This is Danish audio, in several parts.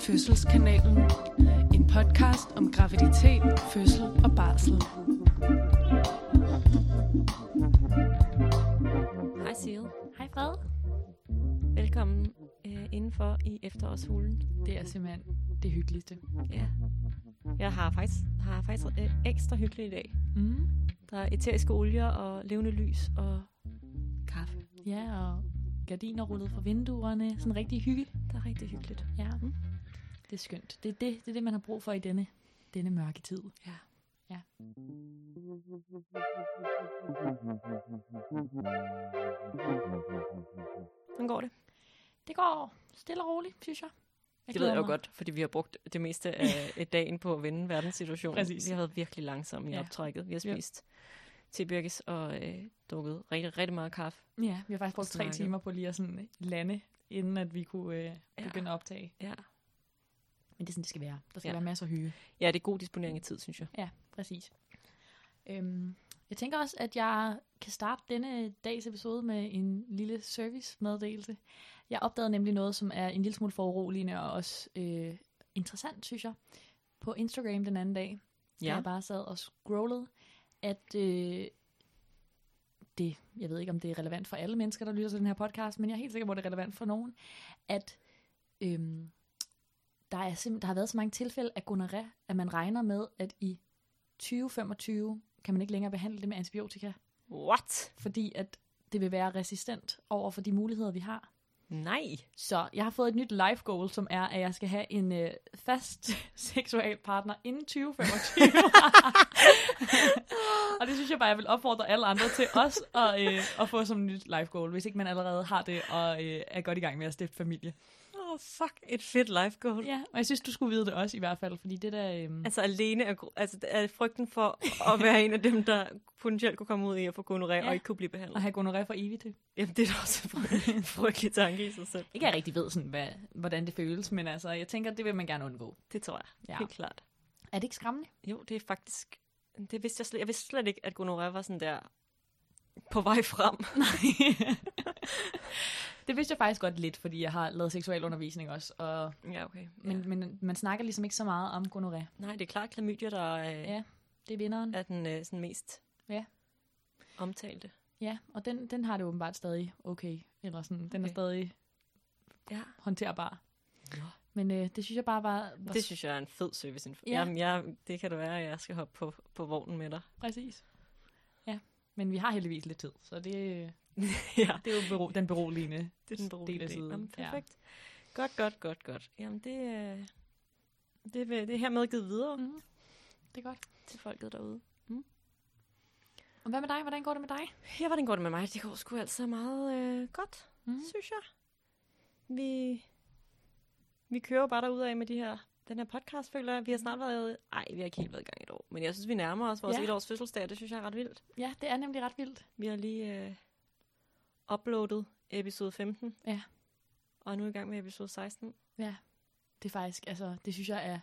Til Fødselskanalen. En podcast om graviditet, fødsel og barsel. Hej Sil. Hej Fred. Velkommen øh, indenfor i efterårshulen. Det er simpelthen det hyggeligste. Ja. Jeg har faktisk, har faktisk øh, ekstra hyggeligt i dag. Mm. Der er eteriske olier og levende lys og kaffe. Ja, og gardiner rullet fra vinduerne. Sådan rigtig hygge. Det er rigtig hyggeligt. Ja, Mm. Det er skønt. Det er det, det er det, man har brug for i denne, denne mørke tid. Ja. Ja. Hvordan går det? Det går stille og roligt, synes jeg. det ved glæder jeg jo mig. godt, fordi vi har brugt det meste af dagen på at vende verdenssituationen. Præcis. Vi har været virkelig langsomme i Ja. optrækket. Vi har Ja. spist tilbirkes og øh, drukket rigtig, rigtig meget kaffe. Ja, vi har faktisk brugt tre Snakket. timer på lige at sådan lande, inden at vi kunne øh, Ja. begynde at optage. Ja. Men det er sådan, det skal være. Der skal Ja. være masser af hygge. ja, det er god disponering af tid, synes jeg. Ja, præcis. Øhm, jeg tænker også, at jeg kan starte denne dags episode med en lille service-meddelelse. Jeg opdagede nemlig noget, som er en lille smule foruroligende og også øh, interessant, synes jeg, på Instagram den anden dag. Ja. Ja. Jeg bare sad og scrollede, at øh, det, jeg ved ikke, om det er relevant for alle mennesker, der lytter til den her podcast, men jeg er helt sikker på, at det er relevant for nogen, at øhm, der, er simpel- der har været så mange tilfælde af gonorré, at man regner med, at i 2025 kan man ikke længere behandle det med antibiotika, What? fordi at det vil være resistent over for de muligheder, vi har. Nej. Så jeg har fået et nyt life goal, som er, at jeg skal have en øh, fast seksuel partner inden 2025. og det synes jeg bare, jeg vil opfordre alle andre til også at, øh, at få som nyt life goal, hvis ikke man allerede har det og øh, er godt i gang med at stifte familie. Fuck. Et fedt life goal. Ja, og jeg synes, du skulle vide det også i hvert fald, fordi det der... Øh, Altså alene er, altså, er frygten for at være en af dem, der potentielt kunne komme ud i at få gonoré ja. Og ikke kunne blive behandlet. at have gonoré for evigt. Jamen, det er da også en fry- frygtelig tanke i sig selv. Ikke jeg rigtig ved, sådan, hvad, hvordan det føles, men altså, jeg tænker, det vil man gerne undgå. Det tror jeg. Ja. Helt klart. Er det ikke skræmmende? Jo, det er faktisk... Det vidste jeg, slet, jeg vidste slet ikke, at gonoré var sådan der på vej frem. det vidste jeg faktisk godt lidt, fordi jeg har lavet seksualundervisning også, og, Ja, okay. Ja. men, men man snakker ligesom ikke så meget om gonoré. Nej, det er klart klamydia, der øh, ja. Ja, det er vinderen. er den øh, sådan mest Ja. omtalte. Ja, og den, den har det åbenbart stadig okay, eller sådan, den er Okay. stadig Ja. håndterbar. Nå. Men øh, det synes jeg bare var, var Det synes jeg er en fed service. Ja. Jamen, jeg, det kan det være, at jeg skal hoppe på, på vognen med dig. præcis. Ja, men vi har heldigvis lidt tid, så det, ja. det er jo bero, den beroligende Det er den beroligende del af siden. Jamen, perfekt. Ja. Godt, godt, godt, godt. Jamen, det, øh, det, det er hermed givet videre. Mm, det er godt. til folket derude. Og hvad med dig? Hvordan går det med dig? Ja, hvordan går det med mig? Det går sgu altså meget øh, godt, Mm. synes jeg. Vi, vi kører jo bare derudad med de her, den her podcast, føler jeg. Vi har snart været... Ej, vi har ikke helt været i gang i et år. Men jeg synes, vi nærmer os vores Ja. ja. et års fødselsdag, og det synes jeg er ret vildt. Ja, det er nemlig ret vildt. Vi har lige øh, uploadet episode 15. Ja. Og er nu i gang med episode 16. Ja, det er faktisk, altså, det synes jeg er,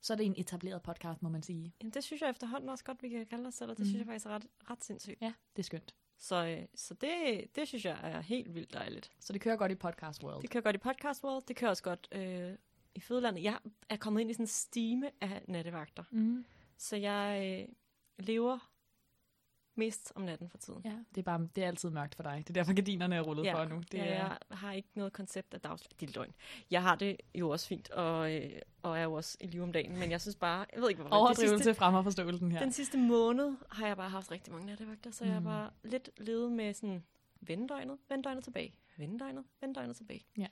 så er det en etableret podcast, må man sige. Jamen, det synes jeg efterhånden også godt, vi kan kalde os selv, og det mm. synes jeg faktisk er ret, ret sindssygt. Ja, det er skønt. Så, øh, så det, det synes jeg er helt vildt dejligt. Så det kører godt i podcast world. Det kører godt i podcast world, det kører også godt øh, i fødelandet. Jeg er kommet ind i sådan en stime af nattevagter, Mm. så jeg øh, lever mest om natten for tiden. Ja, det er, bare, det er altid mørkt for dig. Det er derfor, gardinerne er rullet Ja, for nu. Det er, jeg har ikke noget koncept af dags... Det er løgn. Jeg har det jo også fint, og, øh, og er jo også i live om dagen, men jeg synes bare... Jeg ved ikke, hvorfor. overdrivelse frem forståelsen her. Den sidste måned har jeg bare haft rigtig mange nattevagter, så mm. jeg bare lidt levet med sådan... Vendedøgnet, vendedøgnet tilbage. Vendedøgnet, vendedøgnet tilbage. Ja.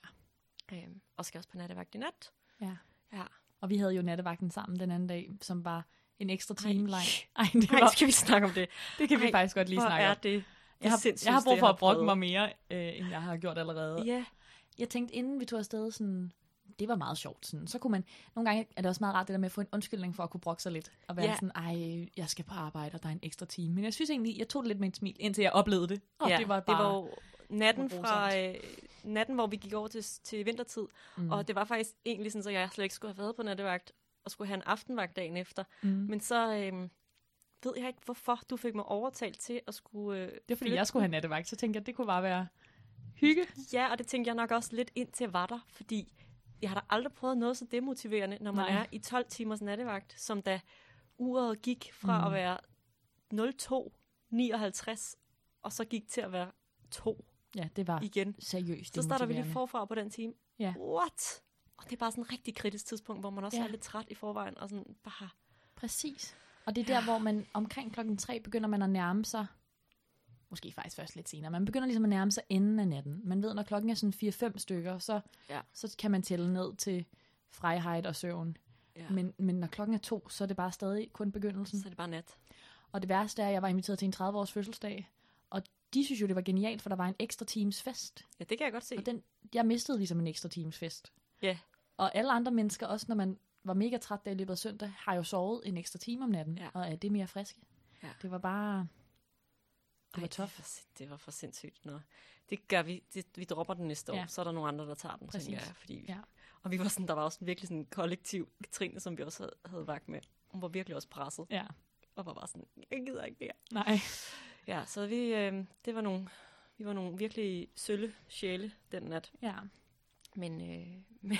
Øhm, og skal også på nattevagt i nat. Ja. Ja. Og vi havde jo nattevagten sammen den anden dag, som var en ekstra Ej. time lang. Ej, det, Nej, var, skal vi snakke om det? det kan vi Ej, faktisk godt lige Hvor snakke er om. det? det Jeg har, jeg har brug for at brokke mig mere, øh, end jeg har gjort allerede. Ja, Jeg tænkte, inden vi tog afsted, sådan, det var meget sjovt. Sådan. Så kunne man, nogle gange er det også meget rart det der med at få en undskyldning for at kunne brokke sig lidt. Og være Ja. sådan, ej, jeg skal på arbejde, og der er en ekstra time. Men jeg synes egentlig, jeg tog det lidt med en smil, indtil jeg oplevede det. Og ja det var bare... det var jo natten, fra, øh, natten, hvor vi gik over til, til vintertid. mm, Mm. Og det var faktisk egentlig sådan, at jeg slet ikke skulle have været på nattevagt, og skulle have en aftenvagt dagen efter. mm. Men så øh, ved jeg ikke, hvorfor du fik mig overtalt til at skulle... Øh, Det var fordi, jeg skulle have nattevagt, så tænkte jeg, at det kunne bare være hygge. Ja, og det tænkte jeg nok også lidt ind til var der, fordi jeg har da aldrig prøvet noget så demotiverende, når man Nej. er i 12 timers nattevagt, som da uret gik fra Mm. at være 02.59, og så gik til at være 2 Ja, det var igen. seriøst Så starter vi lige forfra på den time. Ja. What? Og det er bare sådan et rigtig kritisk tidspunkt, hvor man også Ja. er lidt træt i forvejen, og sådan bare... Præcis. Og det er der, hvor man omkring klokken tre begynder man at nærme sig, måske faktisk først lidt senere, man begynder ligesom at nærme sig enden af natten. Man ved, når klokken er sådan 4-5 stykker, så, Ja. så kan man tælle ned til Freiheit og søvn. Ja. Men, men når klokken er to, så er det bare stadig kun begyndelsen. Så er det bare nat. Og det værste er, at jeg var inviteret til en 30-års fødselsdag, og de synes jo, det var genialt, for der var en ekstra times fest. Ja, det kan jeg godt se. Og den, jeg mistede ligesom en ekstra times fest. Ja. Og alle andre mennesker, også når man var mega træt der i løbet af søndag, har jo sovet en ekstra time om natten, Ja. og er det mere friske. Ja. Det var bare... Det var tough. Det det var for sindssygt. Nå. Det gør vi. Det, vi dropper den næste år. Ja. Så er der nogle andre, der tager den, Præcis. tænker jeg. Fordi, Ja. Og vi var sådan, der var også virkelig sådan en kollektiv Katrine, som vi også havde, havde vagt med. Hun var virkelig også presset. Ja. Og var bare sådan, jeg gider ikke mere. Nej. Ja, så vi, øh, det var nogle, vi var nogle virkelig sølle sjæle den nat. Ja. Men, øh, men,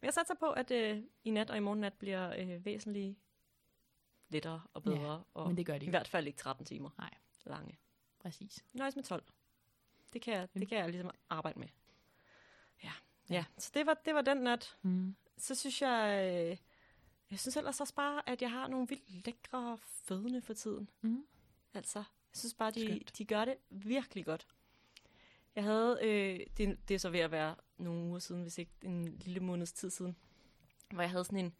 men jeg satser på, at øh, i nat og i morgen nat bliver øh, væsentligt lettere og bedre. Ja, og Men det gør I de. hvert fald ikke 13 timer Nej. lange. Præcis. Nøjes med 12. Det kan jeg, det kan jeg ligesom arbejde med. Ja, Ja. ja. så det var, det var den nat. Mm. Så synes jeg, øh, jeg synes ellers også bare, at jeg har nogle vildt lækre fødende for tiden. Mm. Altså, jeg synes bare, de, Skønt. de gør det virkelig godt. Jeg havde, øh, det, det er så ved at være nogle uger siden, hvis ikke en lille måneds tid siden, hvor jeg havde sådan en,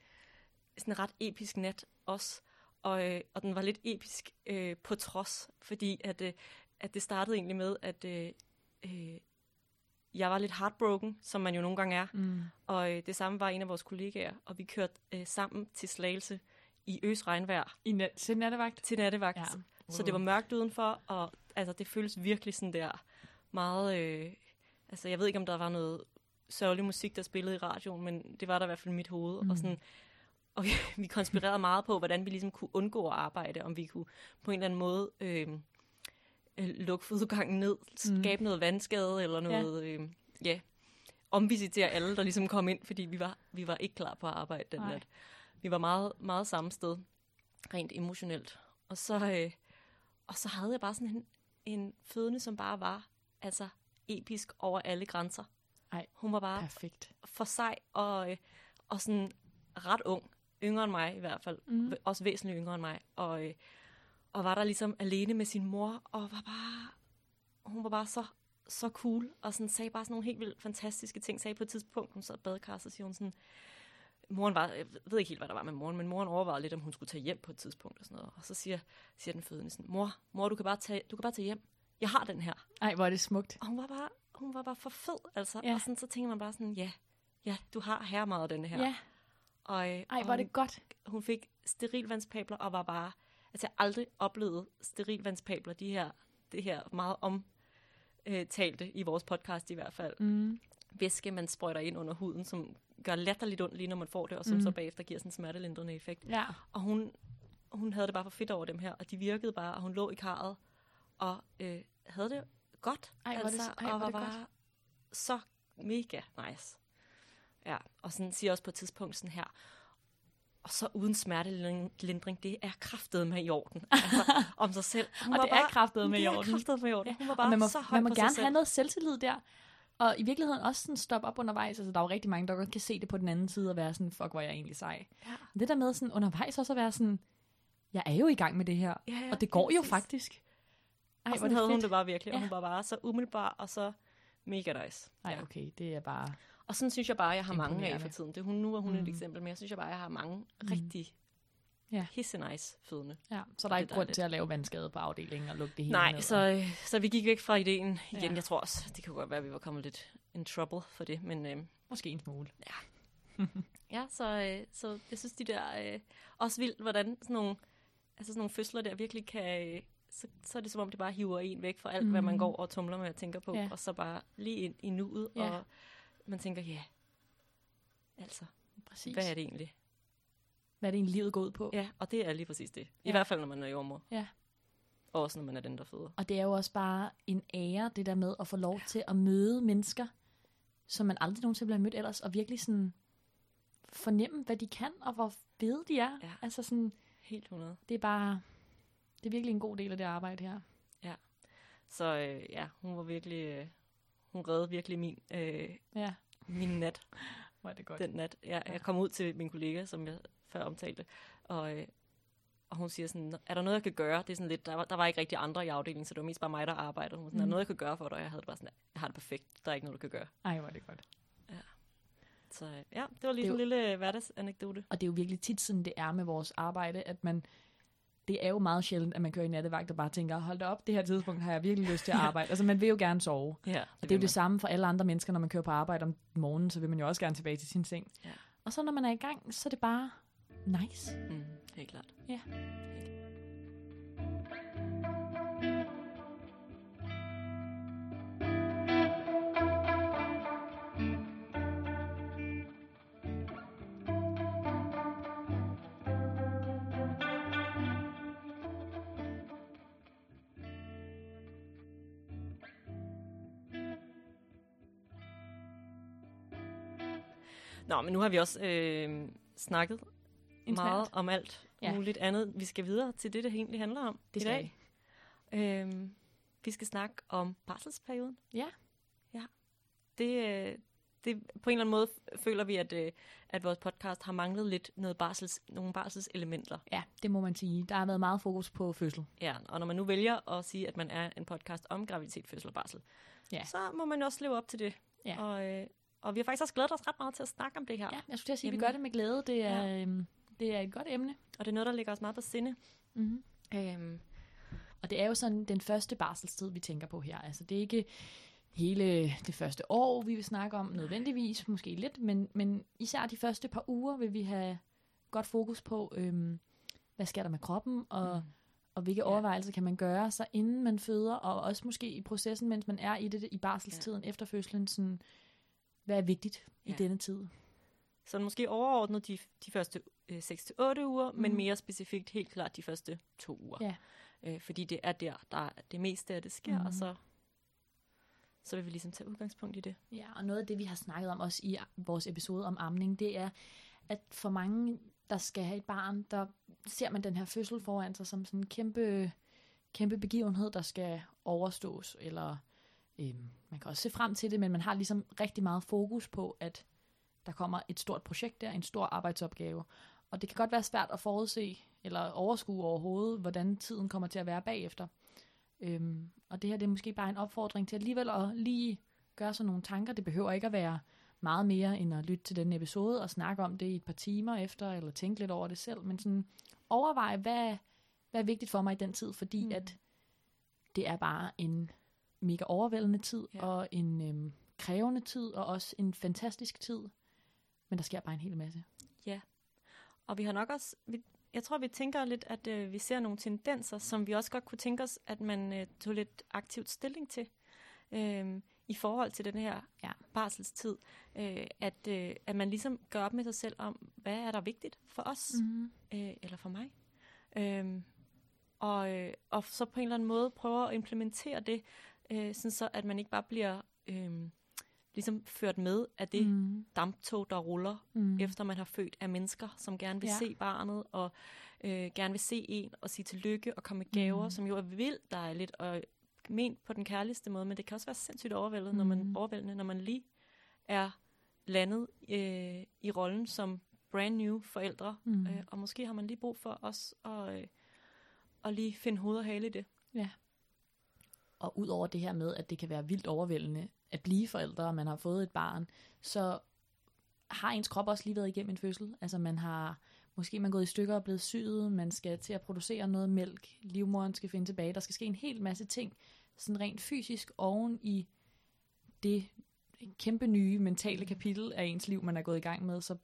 sådan en ret episk nat også. Og, øh, og den var lidt episk øh, på trods, fordi at, øh, at det startede egentlig med, at øh, øh, jeg var lidt heartbroken, som man jo nogle gange er. Mm. Og øh, det samme var en af vores kollegaer, og vi kørte øh, sammen til Slagelse i øs regnvejr I nat, til nattevagt? til nattevagt. Ja. Ja. Så det var mørkt udenfor, og altså, det føles virkelig sådan der meget... Øh, altså, jeg ved ikke, om der var noget sørgelig musik, der spillede i radioen, men det var der i hvert fald i mit hoved. Mm. Og, sådan, og vi, vi konspirerede meget på, hvordan vi ligesom kunne undgå at arbejde, om vi kunne på en eller anden måde øh, øh, lukke fødegangen ned, skabe noget vandskade eller noget... Ja. Øh, ja, omvisitere alle, der ligesom kom ind, fordi vi var, vi var ikke klar på at arbejde den Nej. nat. Vi var meget, meget samme sted, rent emotionelt. Og så, øh, og så havde jeg bare sådan en, en fødende, som bare var altså episk over alle grænser. Ej, Hun var bare Perfekt. for sej og, øh, og sådan ret ung. Yngre end mig i hvert fald. Mm. Også væsentligt yngre end mig. Og, øh, og var der ligesom alene med sin mor, og var bare, hun var bare så, så cool, og sådan sagde bare sådan nogle helt vildt fantastiske ting. Sagde på et tidspunkt, hun sad i badekar, så siger hun sådan, moren var, jeg ved ikke helt, hvad der var med moren, men moren overvejede lidt, om hun skulle tage hjem på et tidspunkt og sådan noget. Og så siger, siger den fødende sådan, mor, mor, du kan, bare tage, du kan bare tage hjem. Jeg har den her. Ej, hvor er det smukt. Og hun var bare, hun var bare for fed, altså. Ja. Og sådan, så tænker man bare sådan, ja, ja, du har her meget denne her. Ja. Og, øh, Ej, og hvor er det godt. hun fik sterilvandspabler og var bare... Altså, jeg har aldrig oplevet sterilvandspabler, de her, det her meget omtalte i vores podcast i hvert fald. Mm. Væske, man sprøjter ind under huden, som gør latterligt ondt lige når man får det, og som mm. så bagefter giver sådan en smertelindrende effekt. Ja. Og hun, hun havde det bare for fedt over dem her, og de virkede bare, og hun lå i karret, og øh, havde det godt. Ej, hvor er det- altså, ej, og er var det bare så mega nice. Ja, og sådan siger også på et tidspunkt sådan her, og så uden smertelindring, det er kraftet med i orden. Altså, om sig selv. Hun Og var det er kraftedeme i det er orden. kraftedeme i orden. Hun var bare og man må, så høj man må på gerne have noget selvtillid der. Og i virkeligheden også sådan stoppe op undervejs. Altså, der er jo rigtig mange, der godt kan se det på den anden side og være sådan, fuck, hvor er jeg egentlig sej. Ja. Men Det der med sådan undervejs også at være sådan, jeg er jo i gang med det her. Ja, ja, og det går jo præcis. faktisk. Ej, og sådan havde hun fedt. det bare virkelig, og Ja. hun var bare så umiddelbar, og så mega nice. Ej, Ja. okay, det er bare... Og sådan synes jeg bare, jeg har mange af for tiden. Det hun, nu er hun mm. Et eksempel, men jeg synes jeg bare, jeg har mange mm. rigtig Ja. hisse nice fødende. Ja, så der er ikke grund til at lave vandskade på afdelingen og lukke det hele Nej, ned. så, øh, så vi gik væk fra ideen igen. Ja. Ja. Jeg tror også, det kan godt være, at vi var kommet lidt in trouble for det, men øh, Måske en smule. ja, så, øh, så jeg synes, de der øh, også vildt, hvordan sådan nogle, altså sådan nogle fødsler der virkelig kan, øh, så, så er det som om, det bare hiver en væk fra alt, mm. hvad man Mhm. går og tumler med og tænker på, Ja. ja. og så bare lige ind i nuet, Ja. og man tænker, ja, altså, Præcis. hvad er det egentlig? Hvad er det egentlig, livet går ud på? Ja, og det er lige præcis det. I Ja. hvert fald, når man er jordmor. Ja. Og også, når man er den, der føder. Og det er jo også bare en ære, det der med at få lov til at møde mennesker som man aldrig nogensinde bliver mødt ellers, og virkelig sådan fornemme, hvad de kan, og hvor fede de er. Ja. Altså sådan, Helt 100. det er bare, det er virkelig en god del af det arbejde her. Så øh, ja, hun var virkelig, øh, hun redde virkelig min, øh, Ja, min nat. er det godt. den nat. Ja. jeg kom ud til min kollega, som jeg før omtalte, og, øh, og hun siger sådan, er der noget, jeg kan gøre? Det er sådan lidt, der var, der var ikke rigtig andre i afdelingen, så det var mest bare mig, der arbejdede. Hun var sådan, er der Mm. noget, jeg kan gøre for dig? Og jeg havde det bare sådan, jeg har det perfekt. Der er ikke noget, du kan gøre. Ej, er det godt. Så øh, ja, det var lige Det en lille øh, hverdagsanekdote. Og det er jo virkelig tit sådan, det er med vores arbejde, at man, det er jo meget sjældent, at man kører i nattevagt og bare tænker, hold da op, det her tidspunkt har jeg virkelig lyst til at arbejde. altså man vil jo gerne sove. Ja, Og det er jo det samme for alle andre mennesker, når man kører på arbejde om morgenen, så vil man jo også gerne tilbage til sin seng. Ja. Og så når man er i gang, så er det bare nice. Mm, helt klart. Ja. Nå, men nu har vi også øh, snakket Internt. meget om alt Ja. muligt andet. Vi skal videre til det, det egentlig handler om Det i skal dag. Øhm, vi skal snakke om barselsperioden. Ja. Ja. Det, øh, det, på en eller anden måde føler vi, at, øh, at vores podcast har manglet lidt noget barsels, nogle barselselementer. Ja, det må man sige. Der har været meget fokus på fødsel. Ja, og når man nu vælger at sige, at man er en podcast om graviditet, fødsel og barsel, Ja. så må man også leve op til det. Ja. Og, øh, og vi har faktisk også glædet os ret meget til at snakke om det her. Ja, jeg skulle til at sige, at vi gør det med glæde. Det er, ja. øhm, det er et godt emne. Og det er noget, der ligger os meget på sinde. Mm-hmm. Øhm, Og det er jo sådan den første barselstid, vi tænker på her. Altså det er ikke hele det første år, vi vil snakke om nødvendigvis, måske lidt, men, men især de første par uger vil vi have godt fokus på, øhm, hvad sker der med kroppen, og, mm. og hvilke Ja. overvejelser kan man gøre sig, inden man føder, og også måske i processen, mens man er i det i barselstiden ja. efter fødslen, sådan, hvad er vigtigt ja. i denne tid. Så måske overordnet de, de første øh, 6-8 uger, mm. men Mhm. mere specifikt helt klart de første to uger. Ja. Øh, fordi det er der, der er det meste af det sker, mm. Mhm. og så, så vil vi ligesom tage udgangspunkt i det. Ja, og noget af det, vi har snakket om også i vores episode om amning, det er, at for mange, der skal have et barn, der ser man den her fødsel foran sig som sådan en kæmpe, kæmpe begivenhed, der skal overstås. Eller øhm, man kan også se frem til det, men man har ligesom rigtig meget fokus på, at der kommer et stort projekt der, en stor arbejdsopgave. Og det kan godt være svært at forudse eller overskue overhovedet, hvordan tiden kommer til at være bagefter. Øhm, og det her det er måske bare en opfordring til alligevel at lige gøre sig nogle tanker. Det behøver ikke at være meget mere end at lytte til den episode og snakke om det i et par timer efter, eller tænke lidt over det selv. Men sådan overveje, hvad, hvad er vigtigt for mig i den tid, fordi Mm. at det er bare en mega overvældende tid, Ja. ja. og en øhm, krævende tid, og også en fantastisk tid. Men der sker bare en hel masse. Og vi har nok også, vi, jeg tror, vi tænker lidt, at øh, vi ser nogle tendenser, som vi også godt kunne tænke os, at man øh, tog lidt aktivt stilling til. Øh, i forhold til den her Ja. barselstid, øh, at, øh, at man ligesom gør op med sig selv om, hvad er der vigtigt for os, Mm. øh, eller for mig. Øh, og, øh, og så på en eller anden måde prøver at implementere det, øh, sådan så at man ikke bare bliver øh, ligesom ført med af det Mm. damptog, der ruller Mm. efter man har født af mennesker, som gerne vil Ja. ja. se barnet, og øh, gerne vil se en, og sige tillykke, og komme med gaver, mm. som jo er vildt dejligt, og ment på den kærligste måde, men det kan også være sindssygt overvældende, mm. når man, Mhm. overvældende, når man lige er landet øh, i rollen som brand new forældre, Mm. mm. øh, og måske har man lige brug for os at, øh, at lige finde hoved og hale i det. Og ud over det her med, at det kan være vildt overvældende at blive forældre, og man har fået et barn, så har ens krop også lige været igennem en fødsel. Altså man har, måske man er gået i stykker og blevet syet, man skal til at producere noget mælk, livmoderen skal finde tilbage, der skal ske en hel masse ting, sådan rent fysisk oven i det kæmpe nye mentale kapitel af ens liv, man er gået i gang med, så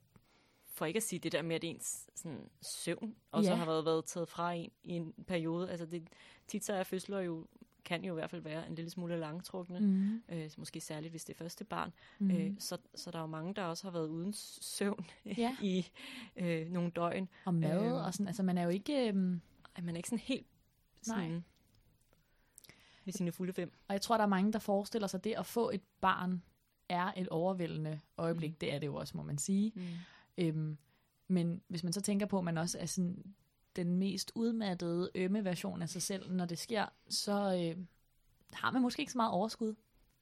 For ikke at sige det der med, at ens sådan, søvn også Ja. har været, været taget fra en i en periode. Altså det, tit så er fødsler jo, kan jo i hvert fald være en lille smule langtrukne. Mm. Øh, måske særligt, hvis det er første barn. Mm. Øh, så, så der er jo mange, der også har været uden søvn Ja. i øh, nogle døgn. og mad, øhm, og sådan, altså man er jo ikke... At man er ikke sådan helt sådan, Nej. ved sine fulde fem. Og jeg tror, der er mange, der forestiller sig det at få et barn er et overvældende øjeblik. Mm. Det er det jo også, må man sige. Mm. Øhm, men hvis man så tænker på, at man også er sådan den mest udmattede, ømme version af sig selv, når det sker, så øh, har man måske ikke så meget overskud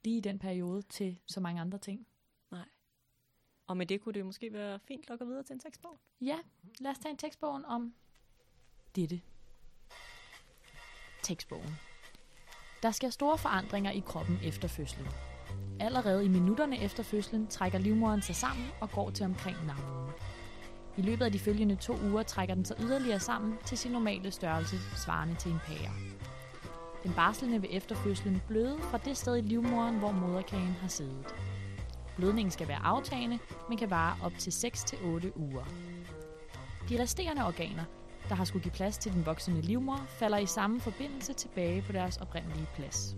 lige i den periode til så mange andre ting. Og med det kunne det måske være fint at gå videre til en tekstbog. Ja, lad os tage en tekstbogen om dette. Tekstbogen. Der sker store forandringer i kroppen efter fødslen. Allerede i minutterne efter fødslen trækker livmoderen sig sammen og går til omkring navlen. I løbet af de følgende to uger trækker den sig yderligere sammen til sin normale størrelse, svarende til en pære. Den barslende vil efter fødslen bløde fra det sted i livmoderen, hvor moderkagen har siddet. Blødningen skal være aftagende, men kan vare op til 6-8 uger. De resterende organer, der har skulle give plads til den voksende livmor, falder i samme forbindelse tilbage på deres oprindelige plads.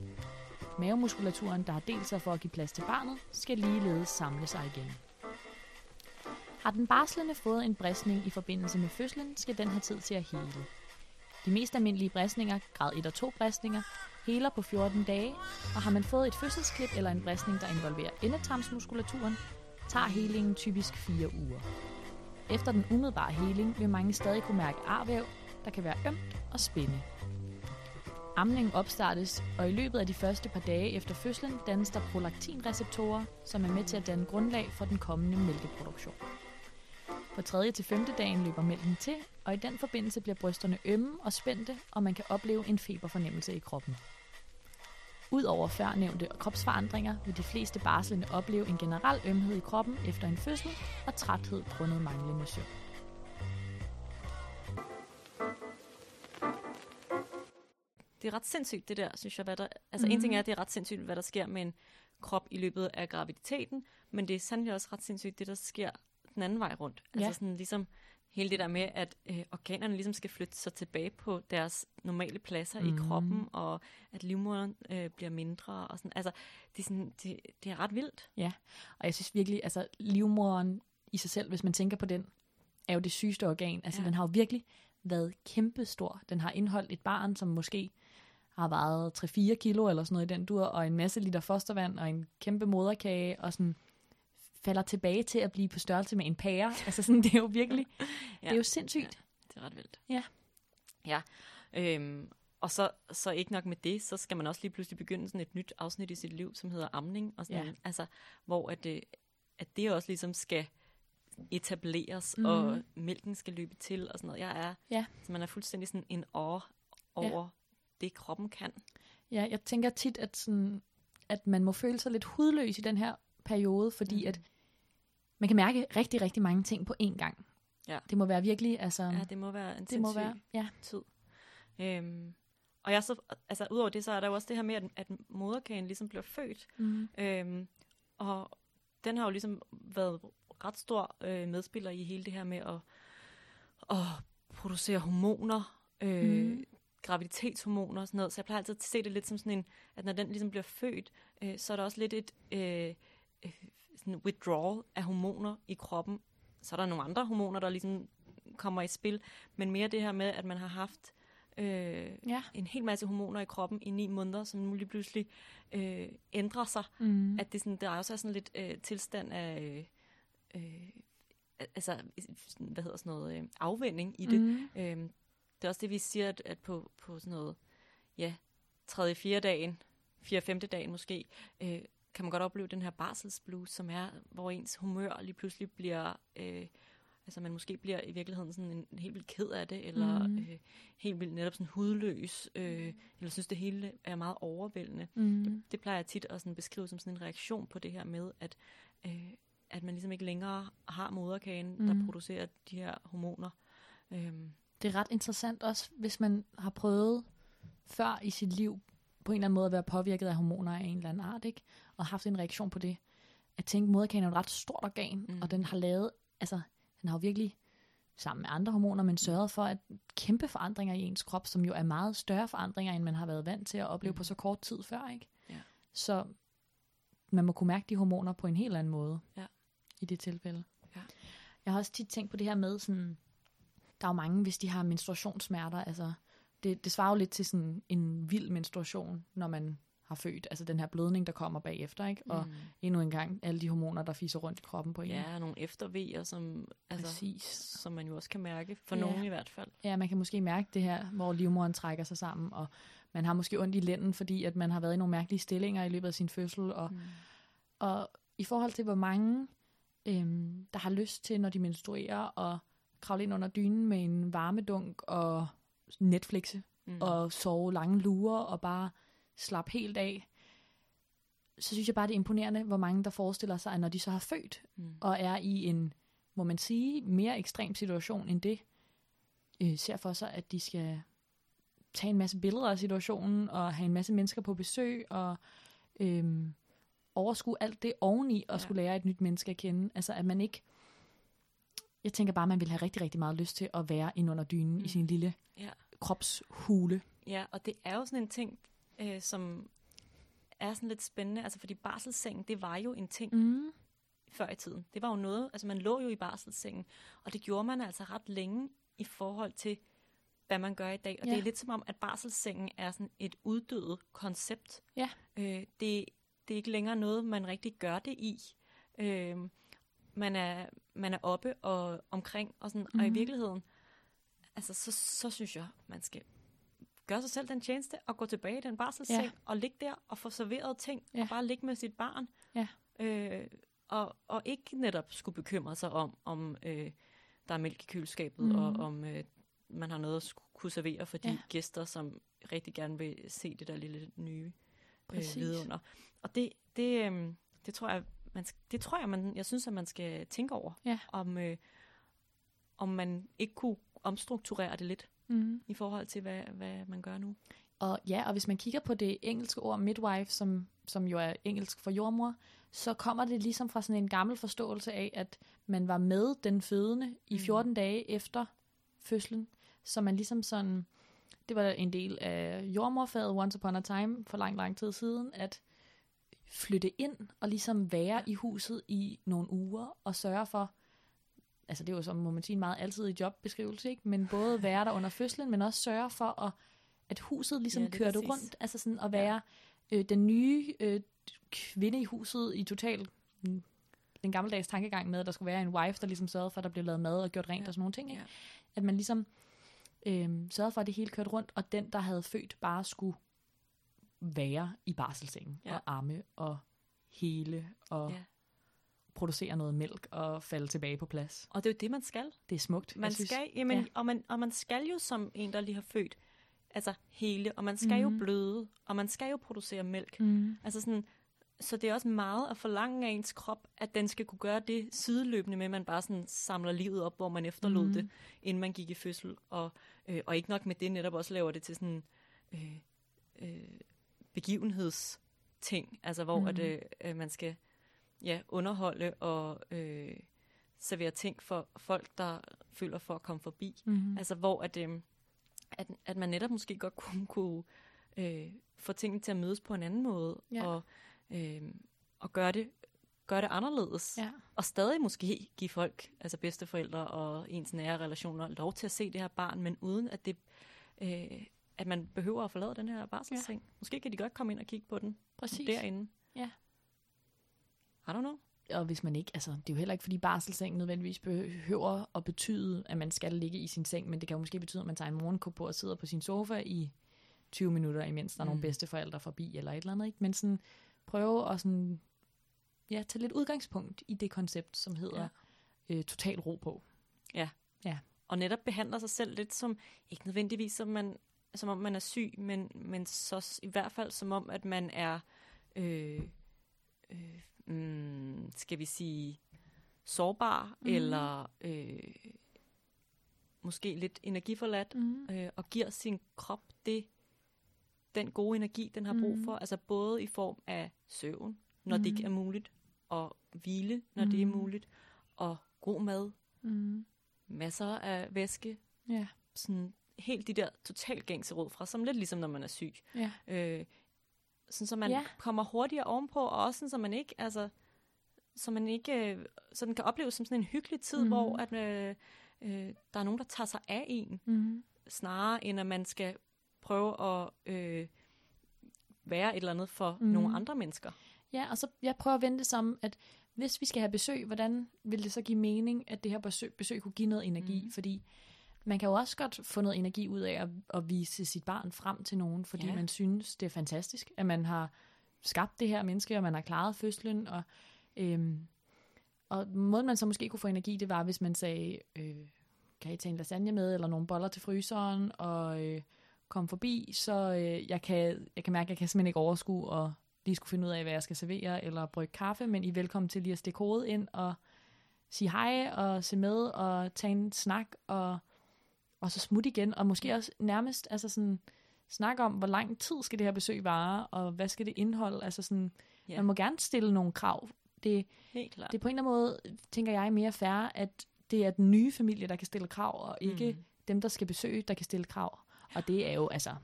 Mavemuskulaturen, der har delt sig for at give plads til barnet, skal ligeledes samle sig igen. Har den barslende fået en bristning i forbindelse med fødslen, skal den have tid til at hele. De mest almindelige bristninger, grad 1 og 2 bristninger, heler på 14 dage, og har man fået et fødselsklip eller en bristning, der involverer endetarmsmuskulaturen, tager helingen typisk 4 uger. Efter den umiddelbare heling vil mange stadig kunne mærke arvæv, der kan være ømt og spænde. Amningen opstartes, og i løbet af de første par dage efter fødslen dannes der prolaktinreceptorer, som er med til at danne grundlag for den kommende mælkeproduktion. På tredje til femte dagen løber mælken til, og i den forbindelse bliver brysterne ømme og spændte, og man kan opleve en feberfornemmelse i kroppen. Udover førnævnte kropsforandringer vil de fleste barslende opleve en generel ømhed i kroppen efter en fødsel og træthed grundet manglende søvn. Det er ret sindssygt, det der, synes jeg. Hvad der, altså, mm. en ting er, at det er ret sindssygt, hvad der sker med en krop i løbet af graviditeten, men det er sandelig også ret sindssygt, det der sker den anden vej rundt. Altså Ja. sådan ligesom hele det der med, at øh, organerne ligesom skal flytte sig tilbage på deres normale pladser mm. i Mhm. kroppen, og at livmoderen øh, bliver mindre. Og sådan. Altså, det er, sådan, det, det er ret vildt. Og jeg synes virkelig, altså livmoderen i sig selv, hvis man tænker på den, er jo det sygeste organ. Altså Ja. ja. den har jo virkelig været kæmpestor. Den har indholdt et barn, som måske har vejet 3-4 kilo eller sådan noget i den dur, og en masse liter fostervand og en kæmpe moderkage, og sådan falder tilbage til at blive på størrelse med en pære. Altså sådan, det er jo virkelig, ja. det er jo sindssygt. Det er ret vildt. Ja. Ja. Øhm, og så, så ikke nok med det, så skal man også lige pludselig begynde sådan et nyt afsnit i sit liv, som hedder amning. Og sådan, Ja. altså, hvor at, det, at det også ligesom skal etableres, mm. og mælken skal løbe til og sådan noget. Jeg er, Ja. så man er fuldstændig sådan en år over det, kroppen kan. Ja, jeg tænker tit, at, sådan, at man må føle sig lidt hudløs i den her periode, fordi Mhm. at man kan mærke rigtig, rigtig mange ting på én gang. Ja. Det må være virkelig, altså, Ja, det må være en det må være, ja. tid. Øhm, og jeg så, altså udover det, så er der jo også det her med, at, at moderkagen ligesom bliver født. Mm. Øhm, og den har jo ligesom været ret stor øh, medspiller i hele det her med at, at producere hormoner, øh, mm. graviditetshormoner og sådan noget. Så jeg plejer altid at se det lidt som sådan en, at når den ligesom bliver født, øh, så er der også lidt et øh, øh, sådan withdrawal af hormoner i kroppen. Så er der nogle andre hormoner, der ligesom kommer i spil, men mere det her med, at man har haft øh, Ja. en hel masse hormoner i kroppen i ni måneder, som nu lige pludselig øh, ændrer sig. Mm. At det sådan, der er også sådan lidt øh, tilstand af, øh, øh, altså, hvad hedder sådan noget, øh, afvænding i det. Mm. Øh, det er også det, vi siger, at, at på, på sådan noget, ja, tredje, fjerde dagen, fjerde, femte dagen måske, øh, kan man godt opleve den her barselsblues, som er, hvor ens humør lige pludselig bliver, øh, altså man måske bliver i virkeligheden sådan en, en helt vildt ked af det, eller Mhm. øh, helt vildt netop sådan hudløs, øh, eller synes det hele er meget overvældende. Mm. Det plejer jeg tit at sådan beskrive som sådan en reaktion på det her med, at, øh, at man ligesom ikke længere har moderkagen, mm. der Mhm. producerer de her hormoner. Øhm, Det er ret interessant også, hvis man har prøvet før i sit liv på en eller anden måde at være påvirket af hormoner af en eller anden art, ikke? og haft en reaktion på det. At tænke, moderkagen er et ret stort organ, Mm. og den har lavet, altså, den har jo virkelig sammen med andre hormoner, men sørget for at kæmpe forandringer i ens krop, som jo er meget større forandringer, end man har været vant til at opleve mm. på så kort tid før. ikke? Ja. Så man må kunne mærke de hormoner på en helt anden måde Ja. i det tilfælde. Ja. Jeg har også tit tænkt på det her med, sådan, der er jo mange, hvis de har menstruationssmerter, altså det, det svarer jo lidt til sådan en vild menstruation, når man har født. Altså den her blødning, der kommer bagefter, ikke? Og Mm. endnu en gang alle de hormoner, der fiser rundt i kroppen på en. Ja, nogle eftervejer, som, altså, Præcis. som man jo også kan mærke, for Ja. nogen i hvert fald. Ja, man kan måske mærke det her, hvor livmoderen trækker sig sammen, og man har måske ondt i lænden, fordi at man har været i nogle mærkelige stillinger i løbet af sin fødsel. Og, Mm. og i forhold til, hvor mange, øhm, der har lyst til, når de menstruerer, og kravle ind under dynen med en varmedunk og Netflixe, Mm. og sove lange lurer og bare slappe helt af, så synes jeg bare, det er imponerende, hvor mange der forestiller sig, at når de så har født, Mm. og er i en, må man sige, mere ekstrem situation end det, øh, ser for sig, at de skal tage en masse billeder af situationen, og have en masse mennesker på besøg, og øh, overskue alt det oveni, og Ja. skulle lære et nyt menneske at kende. Altså, at man ikke... Jeg tænker bare, at man vil have rigtig, rigtig meget lyst til at være ind under dynen mm. i sin lille Ja. Kropshule. Ja, og det er jo sådan en ting, øh, som er sådan lidt spændende, altså fordi barselssengen, det var jo en ting Mm. før i tiden. Det var jo noget, altså man lå jo i barselssengen, og det gjorde man altså ret længe i forhold til, hvad man gør i dag. Og Ja. det er lidt som om, at barselssengen er sådan et uddødet koncept. Ja. Øh, det, det er ikke længere noget, man rigtig gør det i. Øh, man, er, man er oppe og omkring, og, sådan, mm. og i Mhm. virkeligheden, altså så, så synes jeg, man skal gøre sig selv den tjeneste og gå tilbage i den barselsseng Ja. og ligge der og få serveret ting Ja. og bare ligge med sit barn. Ja. Øh, og, og ikke netop skulle bekymre sig om, om øh, der er mælk i køleskabet, Mhm. og om øh, man har noget at skulle kunne servere for de Ja. gæster, som rigtig gerne vil se det der lille nye øh, Præcis. vidunder. Og det, det, øh, det tror jeg, man, det tror jeg, man, jeg synes, at man skal tænke over, Ja. om, øh, om man ikke kunne omstrukturere det lidt Mm. i forhold til, hvad, hvad man gør nu. Og ja, og hvis man kigger på det engelske ord midwife, som, som jo er engelsk for jordmor, så kommer det ligesom fra sådan en gammel forståelse af, at man var med den fødende i Mm. 14 dage efter fødslen. Så man ligesom sådan, det var en del af jordmorfaget once upon a time for lang, lang tid siden, at flytte ind og ligesom være i huset i nogle uger og sørge for, altså det er jo som må man sige en meget altid i jobbeskrivelse, ikke? men både være der under fødslen, men også sørge for at, at huset ligesom Ja, kørte præcis. rundt, altså sådan at være ja. øh, den nye øh, kvinde i huset i total mm, den gammeldags tankegang med, at der skulle være en wife, der ligesom sørgede for, at der blev lavet mad og gjort rent Ja. og sådan nogle ting. Ikke? Ja. At man ligesom øh, sørgede for, at det hele kørte rundt, og den, der havde født, bare skulle være i barselsengen Ja. og amme og hele og Ja. Producere noget mælk og falde tilbage på plads. Og det er jo det, man skal. Det er smukt. Man synes. skal, jamen, ja. og, man, og man skal jo som en, der lige har født, altså hele, og man skal Mhm. jo bløde, og man skal jo producere mælk. Mm. Altså sådan, så det er også meget at forlange af ens krop, at den skal kunne gøre det sideløbende med, at man bare sådan samler livet op, hvor man efterlod Mhm. det, inden man gik i fødsel. Og, øh, og ikke nok med det, netop også laver det til sådan øh, øh, begivenhedsting, altså hvor Mhm. at, øh, øh, man skal ja, underholde og øh, servere ting for folk, der føler for at komme forbi. Mm. Altså hvor at, øh, at, at man netop måske godt kunne, kunne øh, få tingene til at mødes på en anden måde, Ja. og, øh, og gøre det, gøre det anderledes. Ja. Og stadig måske give folk, altså bedsteforældre og ens nære relationer, lov til at se det her barn, men uden at det øh, at man behøver at forlade den her barselsseng. Ja. Måske kan de godt komme ind og kigge på den Præcis. derinde. Ja. I don't know. Og hvis man ikke, altså det er jo heller ikke, fordi barselseng nødvendigvis behøver at betyde, at man skal ligge i sin seng, men det kan jo måske betyde, at man tager en morgenkåb på og sidder på sin sofa i 20 minutter, imens der er nogle Mm. bedsteforældre forbi eller et eller andet, ikke? Men sådan prøve at sådan, ja, tage lidt udgangspunkt i det koncept, som hedder ja. øh, total ro på. Og netop behandler sig selv lidt som, ikke nødvendigvis som, man, som om man er syg, men, men så i hvert fald som om, at man er, øh, øh, mm, skal vi sige, sårbar, mm. eller øh, måske lidt energiforladt, Mm. øh, og giver sin krop det, den gode energi, den har brug Mhm. for. Altså både i form af søvn, når det ikke Mhm. er muligt, og hvile, når det er Mhm. muligt, og god mad, Mm. masser af væske, Ja. sådan helt de der totalt gængse råd fra, som lidt ligesom når man er syg. Ja. Øh, sådan så man Ja. kommer hurtigere ovenpå, og også sådan, så man ikke, altså, så man ikke, øh, så den kan opleves som sådan en hyggelig tid, Mhm. mm. hvor at, øh, øh, der er nogen, der tager sig af en, Mm. snarere end at man skal prøve at øh, være et eller andet for Mm. mm. nogle andre mennesker. Ja, og så jeg prøver at vende det som, at hvis vi skal have besøg, hvordan vil det så give mening, at det her besøg, besøg kunne give noget energi? Mhm. Fordi man kan jo også godt få noget energi ud af at, at vise sit barn frem til nogen, fordi Ja. man synes, det er fantastisk, at man har skabt det her menneske, og man har klaret fødslen. Og, øhm, og måden, man så måske kunne få energi, det var, hvis man sagde, øh, kan I tage en lasagne med, eller nogle boller til fryseren, og øh, kom forbi, så øh, jeg, kan, jeg kan mærke, at jeg kan simpelthen ikke overskue og lige skulle finde ud af, hvad jeg skal servere, eller brygge kaffe, men I er velkommen til lige at stikke hovedet ind og sige hej, og se med, og tage en snak, og, og så smutte igen, og måske også nærmest altså sådan, snakke om, hvor lang tid skal det her besøg vare, og hvad skal det indeholde, altså sådan, Ja. man må gerne stille nogle krav. Det, Helt klart. det er på en eller anden måde, tænker jeg, mere fair, at det er den nye familie, der kan stille krav, og ikke Mm. dem, der skal besøge, der kan stille krav. Og det er jo altså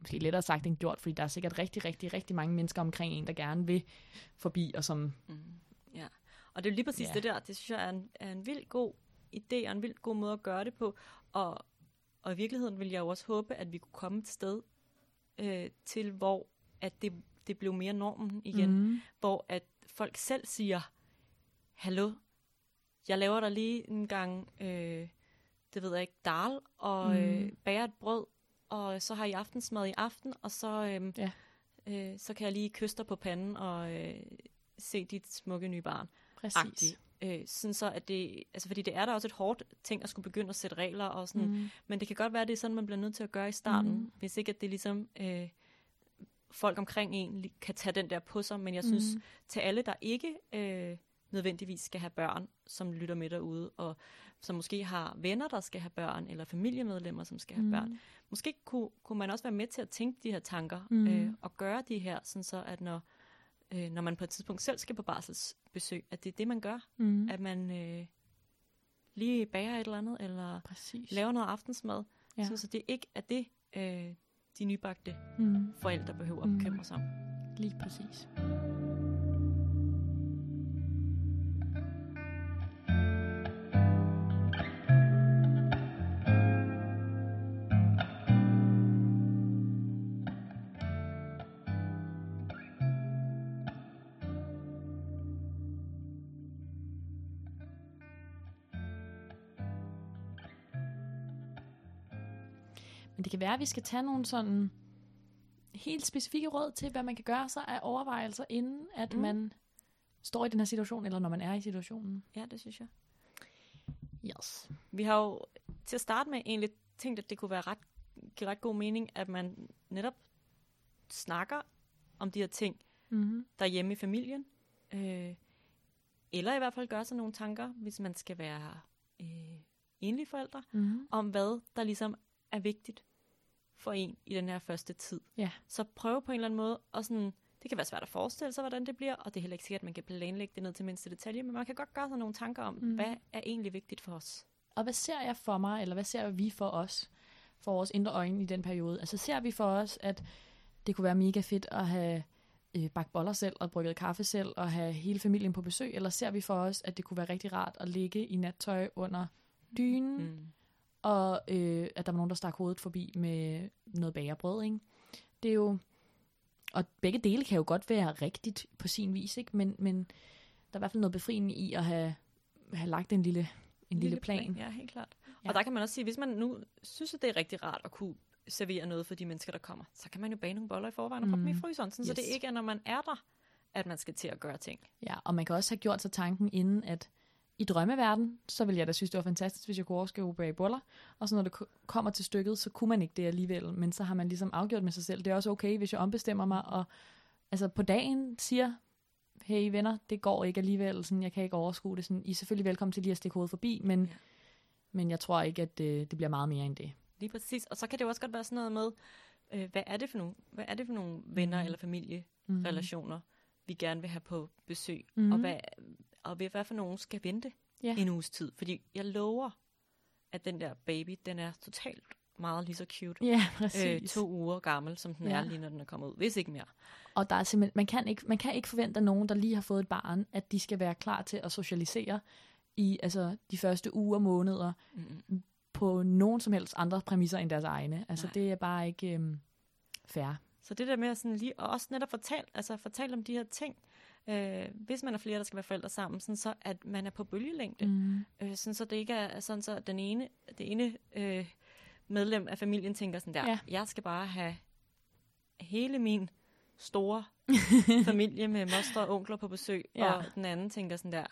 måske lettere sagt end gjort, fordi der er sikkert rigtig, rigtig, rigtig mange mennesker omkring en, der gerne vil forbi, og som... Mm. Ja. Og det er jo lige præcis Ja. det der, det synes jeg er en, er en vild god idé, og en vild god måde at gøre det på. Og, og i virkeligheden vil jeg jo også håbe, at vi kunne komme et sted øh, til, hvor at det, det blev mere normen igen. Mm. Hvor at folk selv siger, hallo, jeg laver dig lige en gang, øh, det ved jeg ikke, dal, og Mm. øh, bager et brød, og så har I aftensmad i aften, og så, øh, Ja. øh, så kan jeg lige kysse dig på panden og øh, se dit smukke nye barn. Præcis. Agtigt. Øh, sådan så, at det, altså fordi det er da også et hårdt ting at skulle begynde at sætte regler og sådan, mm. Men det kan godt være, at det er sådan, man bliver nødt til at gøre i starten, Mm. hvis ikke at det ligesom øh, folk omkring en kan tage den der på sig, men jeg synes, Mm. til alle, der ikke øh, nødvendigvis skal have børn, som lytter med derude, og som måske har venner, der skal have børn, eller familiemedlemmer, som skal have Mm. børn. Måske kunne, kunne man også være med til at tænke de her tanker, Mm. øh, og gøre de her, sådan så at når, øh, når man på et tidspunkt selv skal på barselsbesøg, at det er det, man gør. Mm. At man øh, lige bager et eller andet, eller Præcis. laver noget aftensmad, Ja. ja. så det ikke er det, øh, de nybagte Mm. forældre behøver at Mm. bekymre sig om. Lige præcis. Være, at vi skal tage nogle sådan helt specifikke råd til, hvad man kan gøre sig af overvejelser, inden at mm. Man står i den her situation, eller når man er i situationen. Ja, det synes jeg. Yes. Vi har jo til at starte med egentlig tænkt, at det kunne være ret, give ret god mening, at man netop snakker om de her ting Mm-hmm. derhjemme i familien. Øh, eller i hvert fald gør sig nogle tanker, hvis man skal være øh, enlige forældre, Mm-hmm. om hvad der ligesom er vigtigt for en i den her første tid. Ja. Så prøv på en eller anden måde, og sådan, det kan være svært at forestille sig, hvordan det bliver, og det er heller ikke sikkert, at man kan planlægge det ned til mindste detalje, men man kan godt gøre sig nogle tanker om, Mm. hvad er egentlig vigtigt for os. Og hvad ser jeg for mig, eller hvad ser vi for os, for vores indre øjne i den periode? Altså ser vi for os, at det kunne være mega fedt at have øh, bagt boller selv og brygget kaffe selv og have hele familien på besøg, eller ser vi for os, at det kunne være rigtig rart at ligge i nattøj under dynen, mm. Mm. og øh, at der var nogen, der stak hovedet forbi med noget bagerbrød, ikke? Det er jo... Og begge dele kan jo godt være rigtigt på sin vis, ikke? Men, men der er i hvert fald noget befriende i at have, have lagt en lille, en lille, plan. Ja, helt klart. Ja. Og der kan man også sige, hvis man nu synes, at det er rigtig rart at kunne servere noget for de mennesker, der kommer, så kan man jo bage nogle boller i forvejen og proppe dem Mm. i fryseren, sådan, yes. så det ikke er, når man er der, at man skal til at gøre ting. Ja, og man kan også have gjort sig tanken inden, at i drømmeverden, så ville jeg da synes, det var fantastisk, hvis jeg kunne overskue at bage boller. Og så når det ko- kommer til stykket, så kunne man ikke det alligevel. Men så har man ligesom afgjort med sig selv, det er også okay, hvis jeg ombestemmer mig, og altså på dagen siger, hey venner, det går ikke alligevel, sådan, jeg kan ikke overskue det. Sådan, I er selvfølgelig velkommen til lige at stikke hovedet forbi, men, ja. Men jeg tror ikke, at øh, det bliver meget mere end det. Lige præcis. Og så kan det jo også godt være sådan noget med, øh, hvad er det for nogle, hvad er det for nogle venner Mhm. eller familierelationer, Mm. relationer, vi gerne vil have på besøg, Mhm. og, hvad, og hvad hvad for nogen skal vente Ja. en uges tid. Fordi jeg lover, at den der baby, den er totalt meget lige så cute. Ja, Øh, præcis. to uger gammel, som den Ja. er lige når den er kommet ud. Hvis ikke mere. Og der er simpelthen, man, kan ikke, man kan ikke forvente af nogen, der lige har fået et barn, at de skal være klar til at socialisere i altså, de første uger, måneder, Mm-mm. på nogen som helst andre præmisser end deres egne. Altså, Nej. det er bare ikke øhm, fair. Så det der med at sådan lige, og også netop fortælle, altså fortælle om de her ting, øh, hvis man er flere, der skal være forældre sammen, sådan så at man er på bølgelængde. Mm. Øh, sådan så det ikke er sådan, så den ene, det ene øh, medlem af familien tænker sådan der, Ja. ja. jeg skal bare have hele min store familie med moster og onkler på besøg, Ja. ja. og den anden tænker sådan der,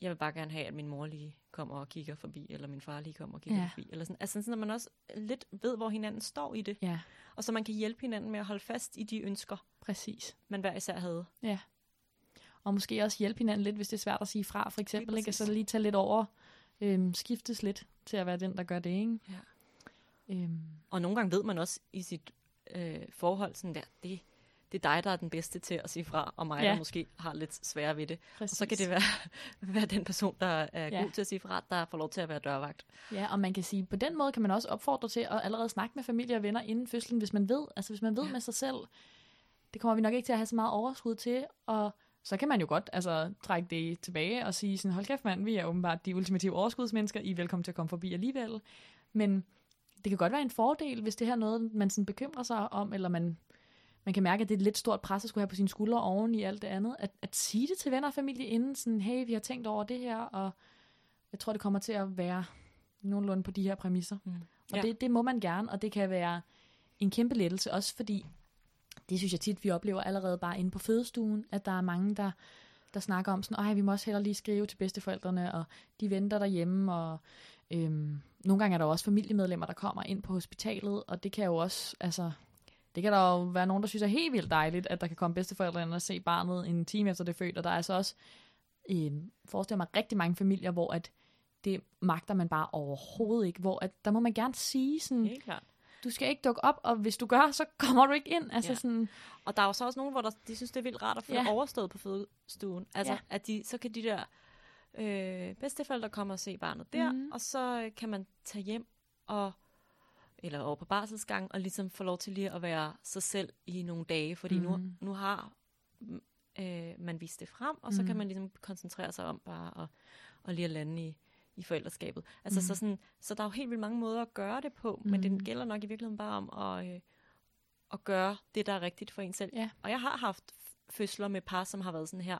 jeg vil bare gerne have, at min mor lige kommer og kigger forbi, eller min far lige kommer og kigger Ja. ja. forbi. Eller sådan. Altså sådan, at man også lidt ved, hvor hinanden står i det, Ja, og så man kan hjælpe hinanden med at holde fast i de ønsker, præcis. man hver især havde. Og måske også hjælpe hinanden lidt, hvis det er svært at sige fra, for eksempel. Ikke? Så lige tage lidt over, øhm, skiftes lidt til at være den, der gør det. Ikke? Ja. Øhm, Og nogle gange ved man også i sit øh, forhold sådan der, det, det er dig, der er den bedste til at sige fra, og mig, Ja. der måske har lidt sværere ved det. præcis. Og så kan det være, være den person, der er Ja. god til at sige fra, der får lov til at være dørvagt. Ja, og man kan sige, på den måde kan man også opfordre til at allerede snakke med familie og venner inden fødslen, hvis man ved, altså hvis man ved. Ja. med sig selv, det kommer vi nok ikke til at have så meget overskud til, og så kan man jo godt altså, trække det tilbage og sige sådan, hold kæft mand, vi er åbenbart de ultimative overskudsmennesker, I er velkommen til at komme forbi alligevel. Men det kan godt være en fordel, hvis det her er noget, man sådan bekymrer sig om, eller man, man kan mærke, at det er et lidt stort pres at skulle have på sine skuldre oven i alt det andet. At, at sige det til venner og familie inden, sådan, hey, vi har tænkt over det her, og jeg tror, det kommer til at være nogenlunde på de her præmisser. Mm. Og Ja. det, det må man gerne, og det kan være en kæmpe lettelse, også fordi, det synes jeg tit, vi oplever allerede bare inde på fødestuen, at der er mange, der, der snakker om sådan, at vi må også hellere lige skrive til bedsteforældrene, og de venter derhjemme, og øhm, nogle gange er der jo også familiemedlemmer, der kommer ind på hospitalet, og det kan jo også, altså, det kan der jo være nogen, der synes er helt vildt dejligt, at der kan komme bedsteforældrene og se barnet en time efter det er født, og der er altså også, øhm, forestiller mig rigtig mange familier, hvor at det magter man bare overhovedet ikke, hvor at, der må man gerne sige sådan, Helt klart du skal ikke dukke op, og hvis du gør, så kommer du ikke ind. Altså Ja. sådan, Og der er jo så også nogen, hvor der, de synes, det er vildt rart at få Ja. overstået på fødestuen. Altså, Ja. at de, så kan de der øh, bedsteforældre komme og se barnet der, Mhm. mm. og så øh, kan man tage hjem og eller over på barselsgang, og ligesom få lov til lige at være sig selv i nogle dage, fordi mm. Mhm. nu, nu har mm, øh, man vist det frem, og så Mhm. kan man ligesom koncentrere sig om bare at, at lige at lande i, i forældreskabet. Altså, Mhm. så, sådan, så der er jo helt vildt mange måder at gøre det på, men Mhm. det gælder nok i virkeligheden bare om at, øh, at gøre det, der er rigtigt for en selv. Ja. Og jeg har haft fødsler med par, som har været sådan her.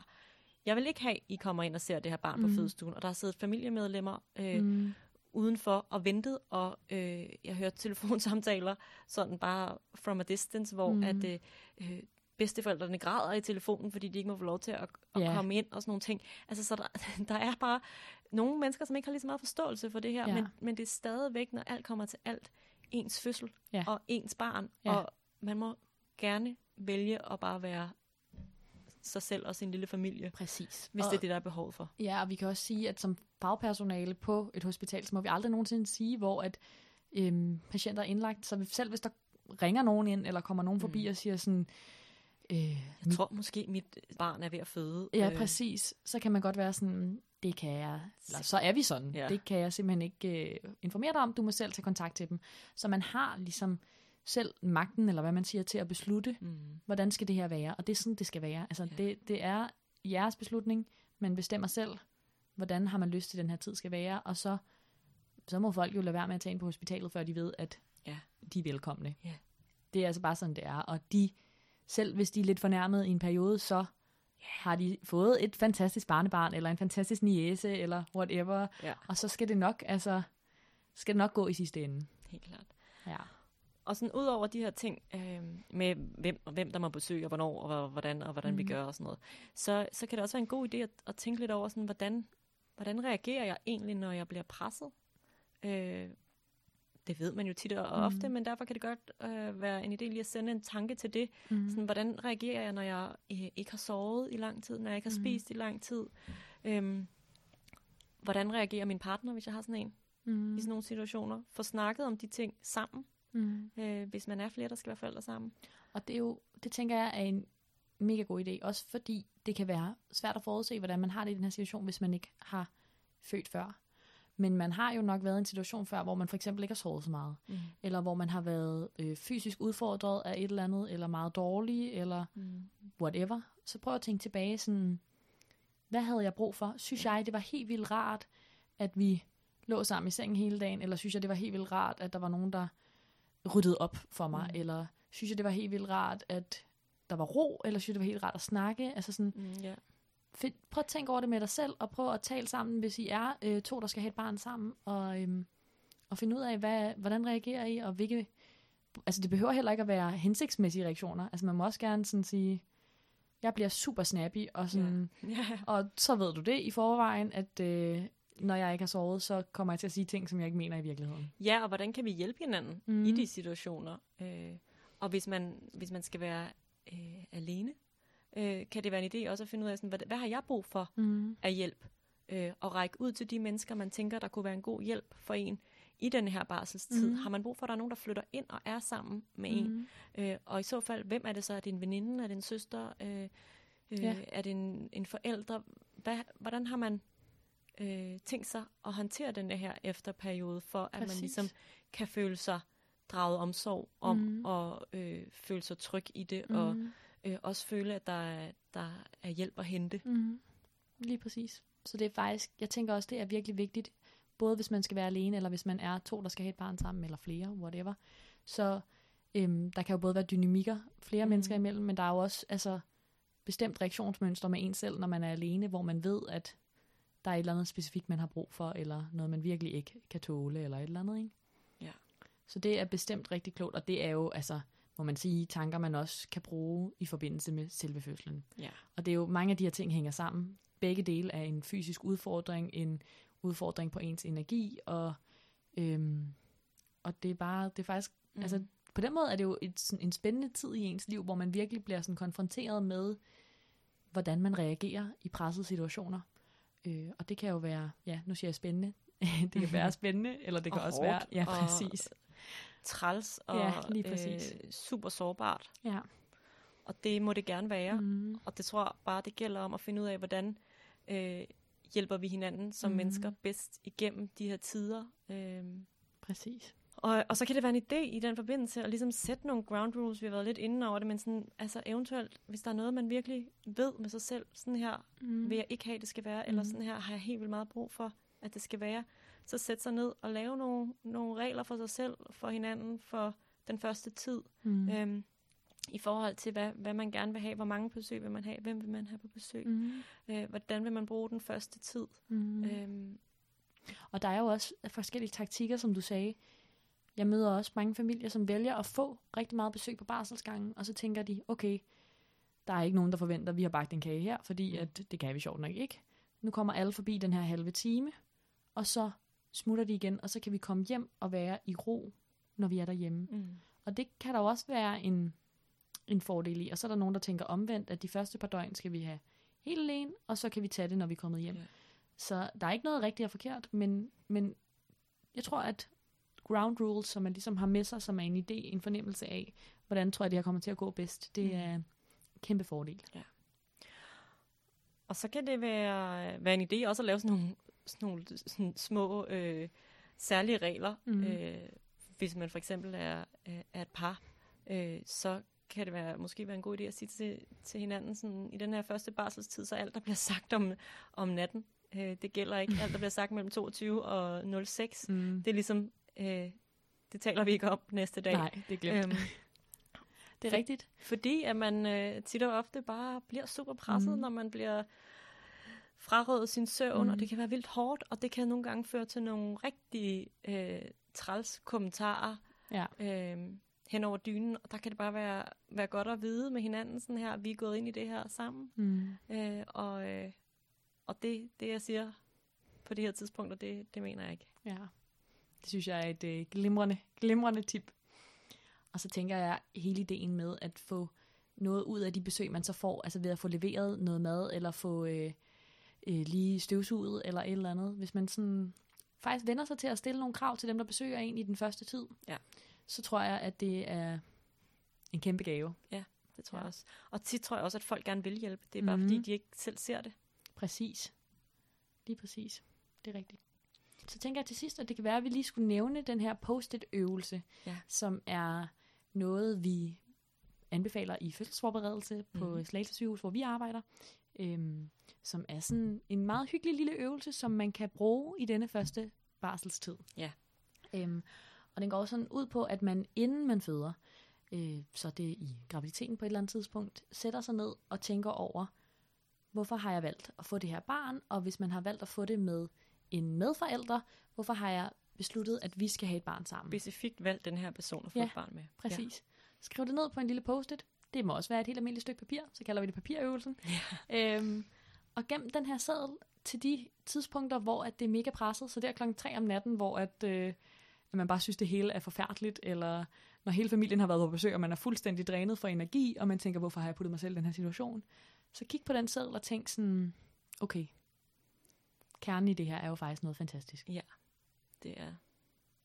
Jeg vil ikke have, I kommer ind og ser det her barn Mhm. på fødestuen, og der har siddet familiemedlemmer øh, mm, udenfor og ventet, og øh, jeg hørte telefonsamtaler sådan bare from a distance, hvor Mm. mm. at øh, øh, bedsteforældrene græder i telefonen, fordi de ikke må få lov til at, at Ja. komme ind og sådan nogle ting. Altså, så der, der er bare nogle mennesker, som ikke har lige så meget forståelse for det her, Ja. men, men det er stadigvæk, når alt kommer til alt, ens fødsel Ja. og ens barn, Ja. og man må gerne vælge at bare være sig selv og sin lille familie, præcis. hvis og, det er det, der er behov for. Ja, og vi kan også sige, at som fagpersonale på et hospital, så må vi aldrig nogensinde sige, hvor at øhm, patienter er indlagt. Så selv hvis der ringer nogen ind, eller kommer nogen forbi Mm. og siger sådan, øh, Jeg tror måske, mit barn er ved at føde. ja, Øh, præcis, så kan man godt være sådan, det kan jeg, eller så er vi sådan, ja. Det kan jeg simpelthen ikke øh, informere dig om, du må selv tage kontakt til dem. Så man har ligesom selv magten, eller hvad man siger, til at beslutte, Mm. hvordan skal det her være? Og det er sådan, det skal være. Altså, Ja. det, det er jeres beslutning, men bestemmer selv, hvordan har man lyst til, den her tid skal være, og så, så må folk jo lade være med at tage ind på hospitalet, før de ved, at Ja. de er velkomne. Ja. Det er altså bare sådan, det er. Og de, selv hvis de er lidt fornærmet i en periode, så har de fået et fantastisk barnebarn, eller en fantastisk niece, eller whatever, Ja, og så skal det nok, altså, skal det nok gå i sidste ende. helt klart. Ja. Og sådan ud over de her ting øh, med, hvem, hvem der må besøge, og hvornår, og hvordan, og hvordan mm. vi Mhm. gør og sådan noget, så, så kan det også være en god idé at, at tænke lidt over, sådan, hvordan, hvordan reagerer jeg egentlig, når jeg bliver presset? Øh, det ved man jo tit og ofte, men derfor kan det godt øh, være en idé lige at sende en tanke til det. Mm. Sådan, hvordan reagerer jeg, når jeg øh, ikke har sovet i lang tid, når jeg ikke har Mhm. spist i lang tid? Øhm, hvordan reagerer min partner, hvis jeg har sådan en Mm. i sådan nogle situationer? Få snakket om de ting sammen, Mm. øh, hvis man er flere, der skal være forældre sammen. Og det er jo, det tænker jeg er en mega god idé, også fordi det kan være svært at forudse, hvordan man har det i den her situation, hvis man ikke har født før. Men man har jo nok været i en situation før, hvor man for eksempel ikke har sovet så meget, Mm. eller hvor man har været øh, fysisk udfordret af et eller andet, eller meget dårlig, eller Mm. whatever. Så prøv at tænke tilbage sådan, hvad havde jeg brug for? Synes jeg, det var helt vildt rart, at vi lå sammen i sengen hele dagen, eller synes jeg, det var helt vildt rart, at der var nogen, der ryddede op for mig, Mm. eller synes jeg, det var helt vildt rart, at der var ro, eller synes jeg, det var helt rart at snakke. Altså sådan, Mm, ja. Find, prøv at tænke over det med dig selv, og prøv at tale sammen, hvis I er øh, to, der skal have et barn sammen, og, øhm, og finde ud af, hvad, hvordan reagerer I, og hvilke... Altså, det behøver heller ikke at være hensigtsmæssige reaktioner. Altså, man må også gerne sådan sige, jeg bliver super snappy, og, sådan, ja. og så ved du det i forvejen, at øh, når jeg ikke har sovet, så kommer jeg til at sige ting, som jeg ikke mener i virkeligheden. Ja, og hvordan kan vi hjælpe hinanden Mhm. mm. i de situationer? Øh, og hvis man, hvis man skal være øh, alene, øh, kan det være en idé også at finde ud af, sådan, hvad, hvad har jeg brug for Mm. af hjælp? Øh, og række ud til de mennesker, man tænker, der kunne være en god hjælp for en i den her barselstid. Mhm. Har man brug for, at der er nogen, der flytter ind og er sammen med en? Mm. Øh, og i så fald, hvem er det så? Er det en veninde? Er det en søster? Øh, øh, Ja. Er det en, en forælder? Hvad, hvordan har man øh, tænkt sig at håndtere den her efterperiode, for at Præcis. man ligesom kan føle sig draget omsorg om, mm. og øh, føle sig tryg i det, mm. og Mm. Øh, også føle, at der er, der er hjælp at hente. Mm. Lige præcis. Så det er faktisk, jeg tænker også, det er virkelig vigtigt, både hvis man skal være alene, eller hvis man er to, der skal have et barn sammen, eller flere, whatever. Så øhm, der kan jo både være dynamikker flere mm. Mennesker imellem, men der er jo også altså, bestemt reaktionsmønster med en selv, når man er alene, hvor man ved, at der er et eller andet specifikt, man har brug for, eller noget, man virkelig ikke kan tåle, eller et eller andet, ikke? Ja. Så det er bestemt rigtig klogt, og det er jo, altså, må man sige, tanker, man også kan bruge i forbindelse med selve fødslen. Ja. Og det er jo, mange af de her ting hænger sammen. Begge dele er en fysisk udfordring, en udfordring på ens energi, og, øhm, og det er bare, det er faktisk, mm. altså på den måde er det jo et, sådan en spændende tid i ens liv, hvor man virkelig bliver sådan konfronteret med, hvordan man reagerer i pressede situationer. Øh, og det kan jo være, ja, nu siger jeg spændende, det kan være spændende, eller det kan Og også hårdt, være, ja, præcis. Træls og Ja, lige præcis. Øh, super sårbart. Ja. Og det må det gerne være. Mm. Og det tror jeg bare, det gælder om at finde ud af, hvordan øh, hjælper vi hinanden som mm. mennesker bedst igennem de her tider. Øh, Præcis. og, og så kan det være en idé i den forbindelse at ligesom sætte nogle ground rules. Vi har været lidt inde over det, men sådan, altså eventuelt, hvis der er noget, man virkelig ved med sig selv, sådan her Mm. vil jeg ikke have, det skal være, eller Mhm. sådan her har jeg helt vildt meget brug for, at det skal være, så sætte sig ned og lave nogle, nogle regler for sig selv, for hinanden, for den første tid, Mm. øhm, i forhold til, hvad, hvad man gerne vil have, hvor mange besøg vil man have, hvem vil man have på besøg, mm. Øh, hvordan vil man bruge den første tid. Mm. Mm. Øhm, Og der er jo også forskellige taktikker, som du sagde. Jeg møder også mange familier, som vælger at få rigtig meget besøg på barselsgangen, og så tænker de, okay, der er ikke nogen, der forventer, at vi har bagt en kage her, fordi Mm. at det kan vi sjovt nok ikke. Nu kommer alle forbi den her halve time, og så smutter de igen, og så kan vi komme hjem og være i ro, når vi er derhjemme. mm. Og det kan der jo også være en, en fordel i. Og så er der nogen, der tænker omvendt, at de første par døgn skal vi have helt alene, og så kan vi tage det, når vi er kommet hjem. Ja. Så der er ikke noget rigtigt og forkert, men, men jeg tror, at ground rules, som man ligesom har med sig, som er en idé, en fornemmelse af, hvordan tror jeg, det her kommer til at gå bedst, det Mm. er en kæmpe fordel. Og så kan det være, være en idé også at lave sådan nogle, sådan nogle sådan små øh, særlige regler. Mm. Øh, hvis man for eksempel er, er er et par, øh, så kan det være, måske være en god idé at sige til, til hinanden, sådan, i den her første barselstid, så alt, der bliver sagt om, om natten, øh, det gælder ikke. Alt, der bliver sagt mellem 22 og 06, Mm. det er ligesom, øh, det taler vi ikke om næste dag. Nej, det er glemt. Øhm, det er rigtigt. fordi at man øh, tit og ofte bare bliver super presset, mm. når man bliver frarøvet sin søvn, mm. og det kan være vildt hårdt, og det kan nogle gange føre til nogle rigtig øh, træls kommentarer Ja. øh, hen over dynen, og der kan det bare være, være godt at vide med hinanden, sådan her, vi er gået ind i det her sammen, Mm. øh, og, øh, og det, det, jeg siger på det her tidspunkt, og det, det mener jeg ikke. Ja, det synes jeg er et øh, glimrende, glimrende tip. Og så tænker jeg hele ideen med at få noget ud af de besøg, man så får, altså ved at få leveret noget mad, eller få øh, øh, lige støvsuget, eller et eller andet. Hvis man sådan faktisk vender sig til at stille nogle krav til dem, der besøger en i den første tid, Ja. så tror jeg, at det er en kæmpe gave. Det tror Ja. jeg også. Og tit tror jeg også, at folk gerne vil hjælpe. Det er bare Mhm. fordi, de ikke selv ser det. Præcis. Lige præcis. Det er rigtigt. Så tænker jeg til sidst, at det kan være, at vi lige skulle nævne den her post-it-øvelse, Ja. som er noget, vi anbefaler i fødselsforberedelse på Mhm. mm. Slagelse sygehus, hvor vi arbejder. Øhm, som er sådan en meget hyggelig lille øvelse, som man kan bruge i denne første barselstid. Ja. Øhm, og den går sådan ud på, at man inden man føder, øh, så det i graviditeten på et eller andet tidspunkt, sætter sig ned og tænker over, hvorfor har jeg valgt at få det her barn, og hvis man har valgt at få det med en medforælder, hvorfor har jeg besluttet, at vi skal have et barn sammen. Specifikt valgt den her person at få Ja, et barn med. Præcis. Ja. Skriv det ned på en lille post-it. Det må også være et helt almindeligt stykke papir, så kalder vi det papirøvelsen. Ja. Øhm, og gem den her seddel til de tidspunkter, hvor at det er mega presset. Så der klokken 3 om natten, hvor at, øh, at man bare synes, det hele er forfærdeligt, eller når hele familien har været på besøg, og man er fuldstændig drænet for energi, og man tænker, hvorfor har jeg puttet mig selv i den her situation? Så kig på den seddel og tænk sådan, okay, kernen i det her er jo faktisk noget fantastisk. Det er,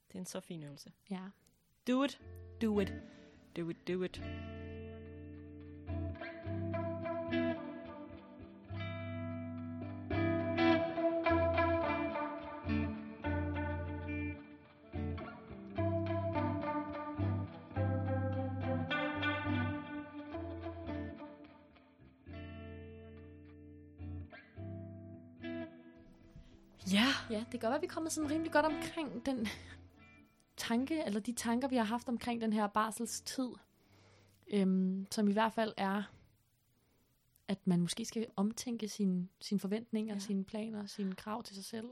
det er en så fin øvelse. Ja. Do it. Do it. Do it, do it. Ja, Ja, det kan godt være, at vi er kommet sådan rimelig godt omkring den tanke, eller de tanker, vi har haft omkring den her barselstid, øhm, som i hvert fald er, at man måske skal omtænke sine sin forventninger, Ja. sine planer, sine krav til sig selv.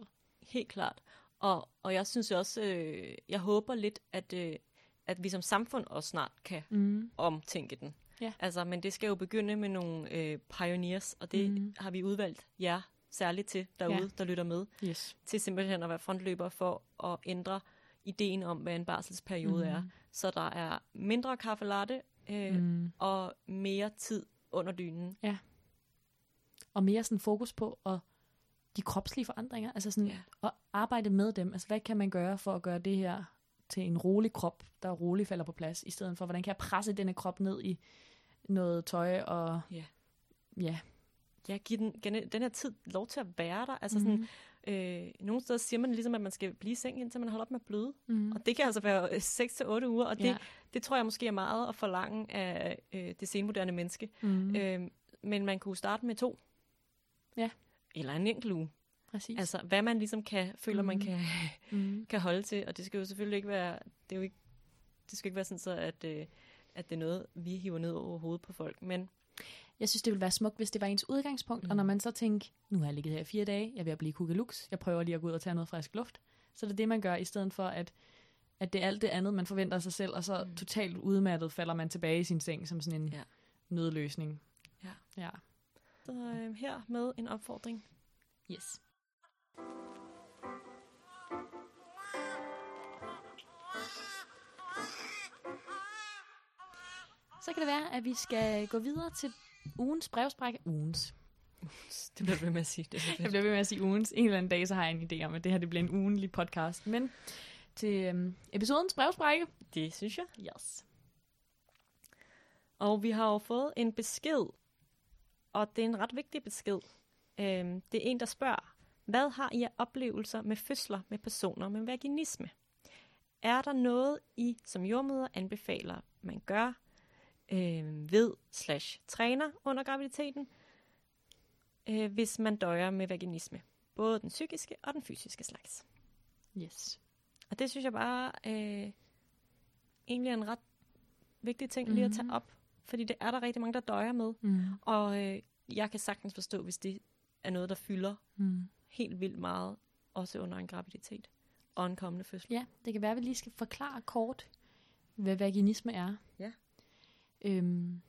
helt klart. Og, og jeg synes også, øh, jeg håber lidt, at, øh, at vi som samfund også snart kan Mm. omtænke den. Ja. Altså, men det skal jo begynde med nogle øh, pioneers, og det mm. har vi udvalgt jer særligt til derude, Ja. ja. der lytter med, Yes. til simpelthen at være frontløber for at ændre ideen om, hvad en barselsperiode mm. er. Så der er mindre kaffe latte øh, mm. Og mere tid under dynen. Og mere sådan fokus på at de kropslige forandringer, altså sådan Ja. at arbejde med dem. Altså, hvad kan man gøre for at gøre det her til en rolig krop, der roligt falder på plads, i stedet for, hvordan kan jeg presse denne krop ned i noget tøj og Ja. ja, Ja, give den, den her tid lov til at være der. Altså Mhm. sådan, øh, nogle steder siger man ligesom, at man skal blive i seng, indtil man holder op med at bløde. Mm. Og det kan altså være 6-8 uger, og det, Ja. det tror jeg måske er meget at forlange af øh, det senmoderne menneske. Mm. Mm. Øh, men man kunne starte med to. Ja. Eller en enkelt uge. Præcis. Altså, hvad man ligesom kan, føler, mm. man Mhm. kan, mm. kan holde til. Og det skal jo selvfølgelig ikke være, det, er jo ikke, det skal ikke være sådan så, at, øh, at det er noget, vi hiver ned over hovedet på folk. Men Jeg synes, det ville være smukt, hvis det var ens udgangspunkt, mm. og Mm. når man så tænker, nu har jeg ligget her i fire dage, jeg er ved at blive kukkelux, jeg prøver lige at gå ud og tage noget frisk luft. Så det er det, man gør, i stedet for, at, at det er alt det andet, man forventer af sig selv, og så mm. Mm. totalt udmattet falder man tilbage i sin seng som sådan en. Ja. nødløsning. Ja. ja. så øh, her med en opfordring. Yes. Så kan det være, at vi skal gå videre til ugens brevsprække. Ugens. Det bliver ved med at sige. Det er Jeg bliver ved med at sige ugens. En eller anden dag, så har jeg en idé om, at det her det bliver en ugenlig podcast. Men til øhm, episodens brevsprække. det synes jeg. Yes. Og vi har jo fået en besked, og det er en ret vigtig besked. Øhm, det er en, der spørger, hvad har I af oplevelser med fødsler med personer med vaginisme? Er der noget, I som jordmøder anbefaler, man gør øh, ved slash træner under graviditeten, øh, hvis man døjer med vaginisme? Både den psykiske og den fysiske slags. Yes. Og det synes jeg bare øh, egentlig er en ret vigtig ting lige at tage Mhm. op. Fordi det er der rigtig mange, der døjer med. Mm. Og øh, jeg kan sagtens forstå, hvis det er noget, der fylder Mm. helt vildt meget, også under en graviditet og en kommende fødsel. Ja, det kan være, at vi lige skal forklare kort, hvad vaginisme er. Ja. Øhm,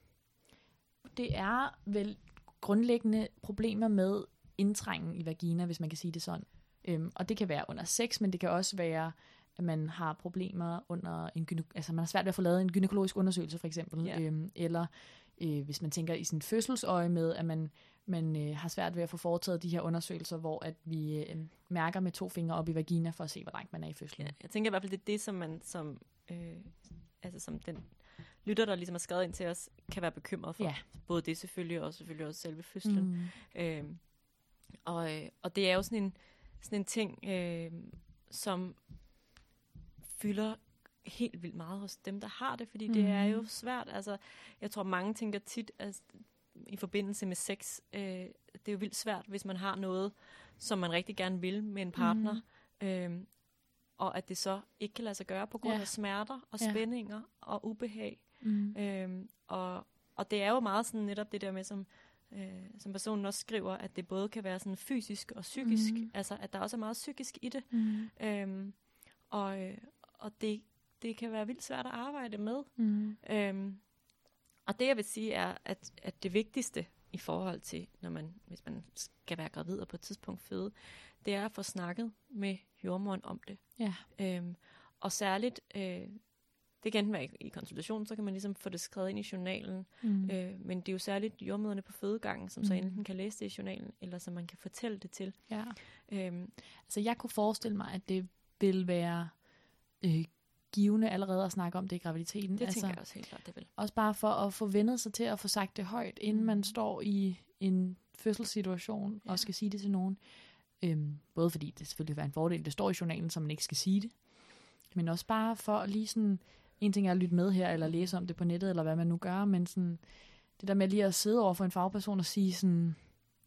det er vel grundlæggende problemer med indtrængen i vagina, hvis man kan sige det sådan. Øhm, og det kan være under sex, men det kan også være, at man har problemer under en gyne- altså man har svært ved at få lavet en gynækologisk undersøgelse for eksempel. Ja. Øhm, eller øh, hvis man tænker i sin fødselsøje med, at man, man øh, har svært ved at få foretaget de her undersøgelser, hvor at vi øh, mærker med to fingre op i vagina for at se, hvor langt man er i fødslen. Ja, jeg tænker i hvert fald, det er det, som man som, øh, altså som den lytter, der ligesom har skrevet ind til os, kan være bekymret for. Ja. Både det selvfølgelig, og selvfølgelig også selve fødslen. Mm. Øh, og, og det er jo sådan en, sådan en ting, øh, som fylder helt vildt meget hos dem, der har det, fordi mm. det er jo svært. Altså, jeg tror, mange tænker tit, altså, i forbindelse med sex, øh, det er jo vildt svært, hvis man har noget, som man rigtig gerne vil med en partner, mm. øh, og at det så ikke kan lade sig gøre på grund Ja. af smerter og Ja. spændinger og ubehag. Mm. Øhm, og, og det er jo meget sådan netop det der med, som, øh, som personen også skriver, at det både kan være sådan fysisk og psykisk, mm. altså at der også er meget psykisk i det. Mm. Øhm, og øh, og det, det kan være vildt svært at arbejde med. Mm. Øhm, og det jeg vil sige er, at, at det vigtigste i forhold til, når man, hvis man skal være gravid og på et tidspunkt føde, det er at få snakket med jordmoren om det. Ja. Øhm, og særligt, øh, det kan være i, konsultationen, så kan man ligesom få det skrevet ind i journalen, Mm. øh, men det er jo særligt jordmøderne på fødegangen, som så Mm. enten kan læse det i journalen, eller som man kan fortælle det til. Ja. Øhm, Altså, jeg kunne forestille mig, at det vil være øh, givende allerede at snakke om det i graviditeten. det altså, tænker jeg også helt klart, det vil. Også bare for at få vendet sig til at få sagt det højt, inden Mm. man står i en fødselssituation Ja. og skal sige det til nogen. Øhm, både fordi det selvfølgelig være en fordel, det står i journalen, så man ikke skal sige det. Men også bare for lige sådan, en ting er at lytte med her, eller læse om det på nettet, eller hvad man nu gør, men sådan, det der med lige at sidde over for en fagperson og sige sådan,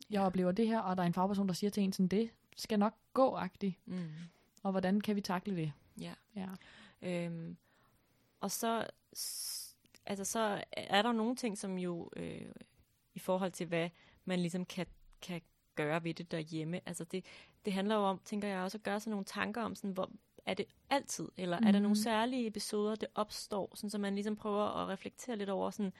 jeg oplever det her, og der er en fagperson, der siger til en sådan, det skal nok gå-agtigt, Mm. og hvordan kan vi takle det? Ja. Ja. Øhm, og så, altså så er der nogle ting, som jo øh, i forhold til, hvad man ligesom kan, kan gøre ved det derhjemme. Altså det, det handler jo om, tænker jeg også, at gøre sig nogle tanker om, sådan, hvor, er det altid, eller mm. er der Mhm. nogle særlige episoder, det opstår, sådan, så man ligesom prøver at reflektere lidt over sådan,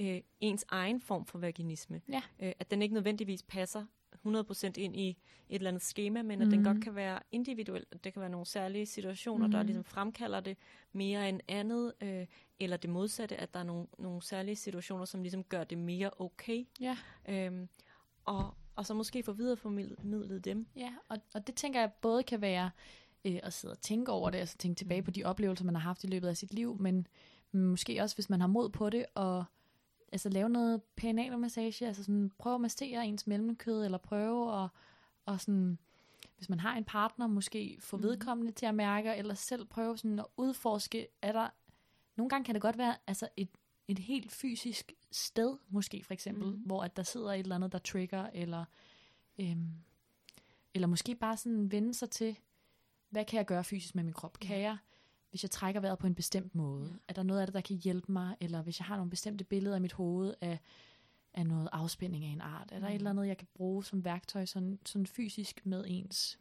øh, ens egen form for vaginisme. Ja. Øh, at den ikke nødvendigvis passer 100% ind i et eller andet schema, men at Mhm. den godt kan være individuel. Det kan være nogle særlige situationer, der Mhm. ligesom fremkalder det mere end andet, øh, eller det modsatte, at der er nogle, nogle særlige situationer, som ligesom gør det mere okay. Ja. Øhm, og, og så måske få videreformidlet dem. Ja, og, og det tænker jeg både kan være øh, at sidde og tænke over det, altså tænke tilbage Mm. på de oplevelser, man har haft i løbet af sit liv, men, måske også, hvis man har mod på det, og altså lave noget perinealmassage, altså sådan prøve at massere ens mellemkød, eller prøve at, og sådan, hvis man har en partner, måske få Mhm. vedkommende til at mærke, eller selv prøve sådan at udforske, er der, nogle gange kan det godt være altså et, et helt fysisk sted, måske for eksempel, mm. hvor at der sidder et eller andet, der trigger, eller øhm, eller måske bare sådan vende sig til, hvad kan jeg gøre fysisk med min krop? Kan jeg, hvis jeg trækker vejret på en bestemt måde? Ja. Er der noget af det, der kan hjælpe mig? Eller hvis jeg har nogle bestemte billeder i mit hoved af, af noget afspænding af en art? Er der et Mhm. eller andet, jeg kan bruge som værktøj sådan, sådan fysisk med ens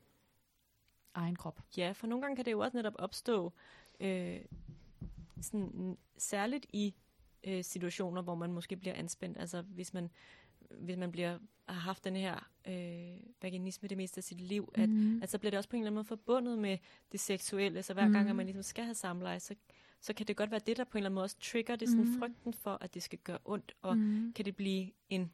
egen krop? Ja, for nogle gange kan det jo også netop opstå, øh, sådan, særligt i øh, situationer, hvor man måske bliver anspændt. Altså hvis man, hvis man bliver, har haft den her øh, vaginisme det meste af sit liv, at, mm. at så bliver det også på en eller anden måde forbundet med det seksuelle. Så hver gang, Mhm. at man ligesom skal have samleje, så, så kan det godt være det, der på en eller anden måde også trigger det, sådan Mhm. frygten for, at det skal gøre ondt, og mm. kan det blive en,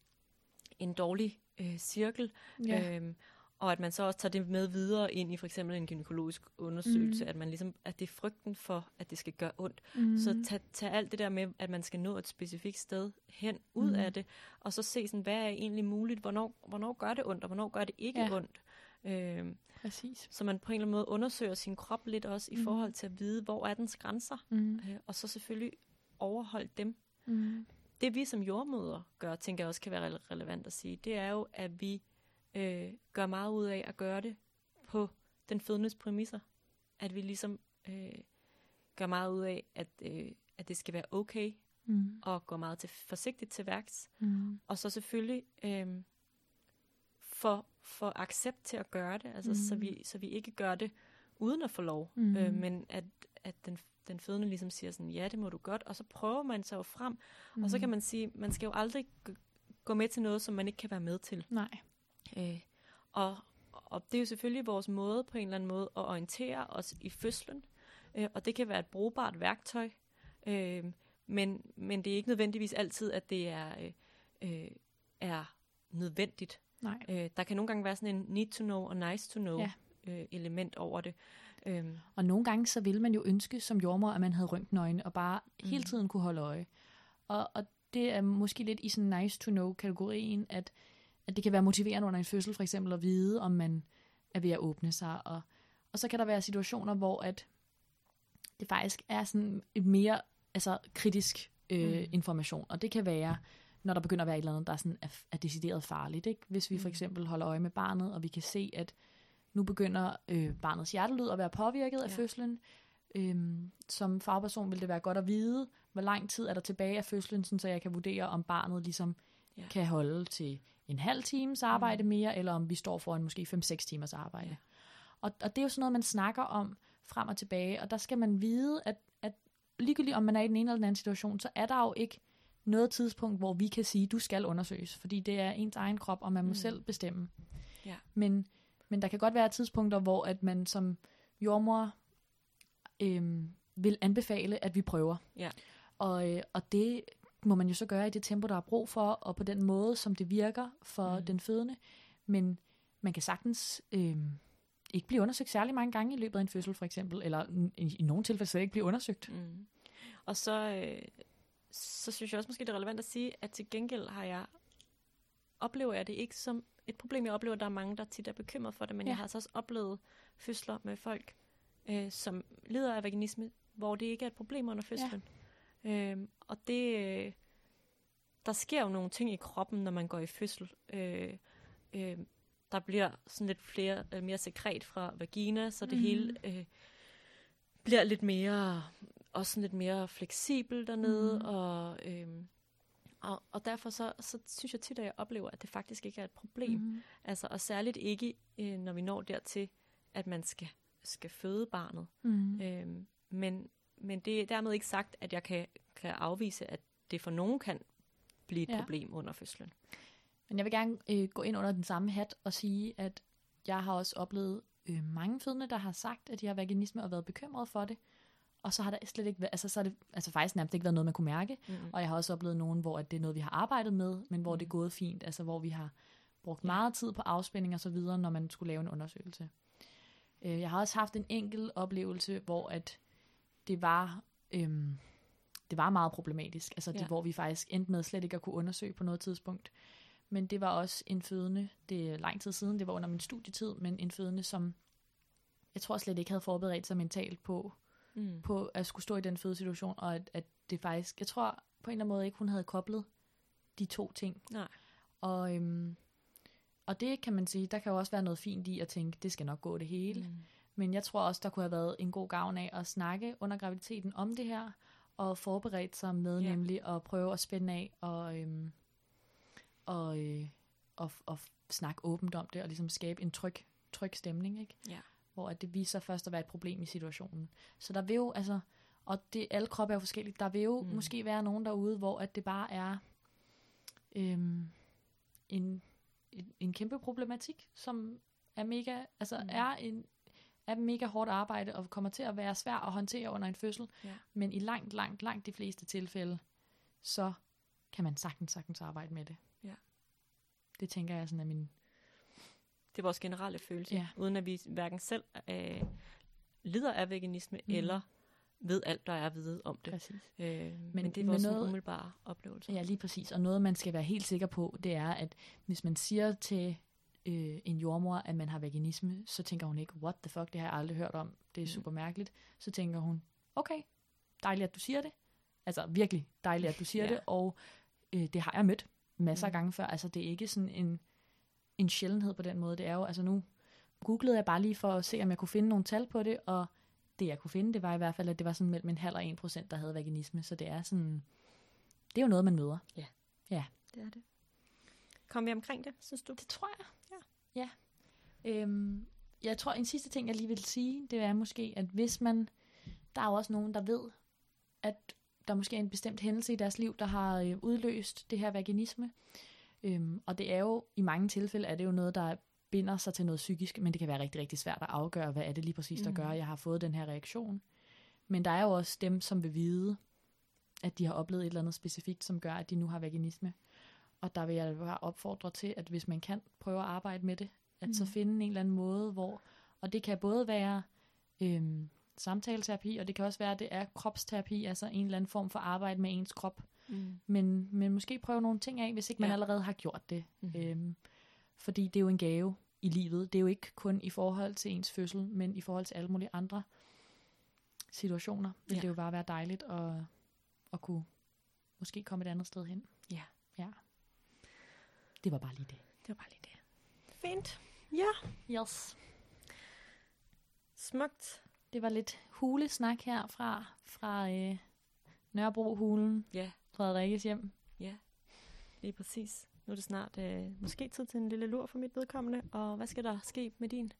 en dårlig øh, cirkel. ja. Øhm, og at man så også tager det med videre ind i for eksempel en gynækologisk undersøgelse, Mhm. at man ligesom, at det er frygten for, at det skal gøre ondt. mm. Så tag, tag alt det der med, at man skal nå et specifikt sted hen ud Mhm. af det, og så se sådan, hvad er egentlig muligt, hvornår, hvornår gør det ondt, og hvornår gør det ikke Ja. ondt. Øhm, Præcis. så man på en eller anden måde undersøger sin krop lidt også i Mhm. forhold til at vide, hvor er dens grænser, Mm. øh, og så selvfølgelig overholde dem. Mm. Det vi som jordmøder gør, tænker jeg også kan være rele- relevant at sige, det er jo, at vi øh, gør meget ud af at gøre det på den fødendes præmisser. At vi ligesom øh, gør meget ud af, at, øh, at det skal være okay, Mm. og går meget til, forsigtigt til værks. Mm. Og så selvfølgelig øh, for, for accept til at gøre det, altså Mhm. så, vi, så vi ikke gør det uden at få lov, Mhm. øh, men at, at den, den fødende ligesom siger sådan, ja, det må du godt, og så prøver man sig jo frem, Mm. og så kan man sige, man skal jo aldrig gå med til noget, som man ikke kan være med til. Nej. Øh, og, og det er jo selvfølgelig vores måde på en eller anden måde at orientere os i fødslen, øh, og det kan være et brugbart værktøj, øh, men, men det er ikke nødvendigvis altid, at det er, øh, øh, er nødvendigt. Nej. Øh, der kan nogle gange være sådan en need to know og nice to know Ja. øh, element over det. Øhm, Og nogle gange så ville man jo ønske som jordmor, at man havde røntgenøjne og bare mm. hele tiden kunne holde øje. Og, og det er måske lidt i sådan nice to know kategorien, at, at det kan være motiverende under en fødsel for eksempel at vide, om man er ved at åbne sig. Og, og så kan der være situationer, hvor at det faktisk er sådan et mere altså, kritisk øh, mm. information. Og det kan være, når der begynder at være et eller andet, der er, sådan, er, er decideret farligt. Ikke? Hvis vi for Mhm. eksempel holder øje med barnet, og vi kan se, at nu begynder øh, barnets hjertelyd at være påvirket af Ja. fødslen, øhm, som fagperson vil det være godt at vide, hvor lang tid er der tilbage af fødslen, sådan, så jeg kan vurdere, om barnet ligesom ja. kan holde til en halv times arbejde mm. mere, eller om vi står foran måske 5-6 timers arbejde. Ja. Og, og det er jo sådan noget, man snakker om frem og tilbage, og der skal man vide, at, at ligegyldigt om man er i den ene eller den anden situation, så er der jo ikke noget tidspunkt, hvor vi kan sige, du skal undersøges, fordi det er ens egen krop, og man må Mm. mm. selv bestemme. Ja. Men, men der kan godt være tidspunkter, hvor at man som jordmor øhm, vil anbefale, at vi prøver. Ja. Og, øh, og det må man jo så gøre i det tempo, der er brug for, og på den måde, som det virker for Mm. den fødende. Men man kan sagtens øh, ikke blive undersøgt særlig mange gange i løbet af en fødsel, for eksempel, eller i, i nogle tilfælde slet ikke blive undersøgt. Mm. Og så, øh, så synes jeg også måske, det er relevant at sige, at til gengæld har jeg, oplever jeg det ikke som et problem. Jeg oplever, at der er mange, der tit er bekymret for det, men ja. Ja. jeg har altså også oplevet fødsler med folk, øh, som lider af vaginisme, hvor det ikke er et problem under fødslen. Ja. Øh, og det, øh, der sker jo nogle ting i kroppen, når man går i fødsel. Øh, øh, der bliver sådan lidt flere, øh, mere sekret fra vagina, så det mm. Hele øh, bliver lidt mere, også sådan lidt mere fleksibel dernede, Mhm. og, øh, og, og derfor så, så synes jeg tit, at jeg oplever, at det faktisk ikke er et problem. Mm. Mm. Altså, og særligt ikke, øh, når vi når dertil, at man skal, skal føde barnet. Mm. Øh, men, men det er dermed ikke sagt, at jeg kan, kan afvise, at det for nogen kan blive et ja. Problem under fødslen. Men jeg vil gerne øh, gå ind under den samme hat og sige, at jeg har også oplevet øh, mange fødende, der har sagt, at de har vaginisme og været bekymrede for det. Og så har der slet ikke været, altså, så har det altså faktisk nærmest ikke været noget, man kunne mærke. Mm. Og jeg har også oplevet nogen, hvor at det er noget, vi har arbejdet med, men hvor Mm. det er gået fint. Altså hvor vi har brugt meget tid på afspænding og så videre, når man skulle lave en undersøgelse. Øh, jeg har også haft en enkelt oplevelse, hvor at det var, øhm, det var meget problematisk. Altså det, Ja. hvor vi faktisk endte med slet ikke at kunne undersøge på noget tidspunkt. Men det var også en fødende, det er lang tid siden, det var under min studietid, men en fødende, som jeg tror slet ikke havde forberedt sig mentalt på, Mm. på at skulle stå i den fødesituation, og at, at det faktisk, jeg tror på en eller anden måde ikke, hun havde koblet de to ting. Nej. Og, øhm, og det kan man sige, der kan jo også være noget fint i at tænke, det skal nok gå det hele. Mm. Men jeg tror også, der kunne have været en god gavn af at snakke under graviditeten om det her, og forberedt sig med ja. nemlig at prøve at spænde af og, øhm, og, øh, og, og snakke åbent om det, og ligesom skabe en tryg, tryg stemning, ikke? Ja. hvor at det viser først at være et problem i situationen. Så der vil jo, altså, og det, alle kroppe er jo forskellige, der vil jo Mm. måske være nogen derude, hvor at det bare er øhm, en, en, en kæmpe problematik, som er mega, altså mm. er en er mega hårdt arbejde og kommer til at være svær at håndtere under en fødsel. Ja. Men i langt, langt, langt de fleste tilfælde, så kan man sagtens, sagtens arbejde med det. Ja. Det tænker jeg sådan er min... Det er vores generelle følelse, Ja. uden at vi hverken selv øh, lider af veganisme, mm. Eller ved alt, der er at vide om det. Præcis. Øh, men, Men- det er vores noget... umiddelbare oplevelse. Ja, lige præcis. Og noget, man skal være helt sikker på, det er, at hvis man siger til øh, en jordmor, at man har veganisme, så tænker hun ikke, what the fuck, det har jeg aldrig hørt om. Det er Mm. super mærkeligt. Så tænker hun, okay, dejligt, at du siger det. Altså virkelig dejligt, at du siger Ja. det. Og øh, det har jeg mødt masser af Mm. gange før. Altså det er ikke sådan en, en sjældenhed på den måde. Det er jo, altså nu googlede jeg bare lige for at se, om jeg kunne finde nogle tal på det, og det jeg kunne finde, det var i hvert fald, at det var sådan mellem en halv og en procent, der havde vaginisme. Så det er sådan, det er jo noget, man møder. Det er det. Kom vi omkring det, synes du? Det tror jeg. Ja. Øhm, jeg tror, en sidste ting, jeg lige vil sige, det er måske, at hvis man... Der er jo også nogen, der ved, at der måske er en bestemt hændelse i deres liv, der har øh, udløst det her vaginisme. Øhm, og det er jo, i mange tilfælde, er det jo noget, der binder sig til noget psykisk, men det kan være rigtig, rigtig svært at afgøre, hvad er det lige præcis, der Mhm. gør, at jeg har fået den her reaktion. Men der er jo også dem, som vil vide, at de har oplevet et eller andet specifikt, som gør, at de nu har vaginisme. Og der vil jeg bare opfordre til, at hvis man kan prøve at arbejde med det, at mm. så finde en eller anden måde, hvor, og det kan både være øhm, samtaleterapi, og det kan også være, at det er kropsterapi, altså en eller anden form for arbejde med ens krop. Mm. Men, men måske prøve nogle ting af, hvis ikke man Ja. allerede har gjort det. Mhm. Øhm, fordi det er jo en gave i livet. Det er jo ikke kun i forhold til ens fødsel, men i forhold til alle mulige andre situationer. Vil Ja. det jo bare være dejligt at, at kunne måske komme et andet sted hen. Ja. Ja. Det var bare lige det. Det var bare lige det. Fint. Ja, Yes. smukt. det var lidt hulesnak her fra, fra øh, Nørrebro-hulen, Ja, Frederikkes hjem. lige præcis. Nu er det snart øh, måske tid til en lille lur for mit vedkommende. Og hvad skal der ske med din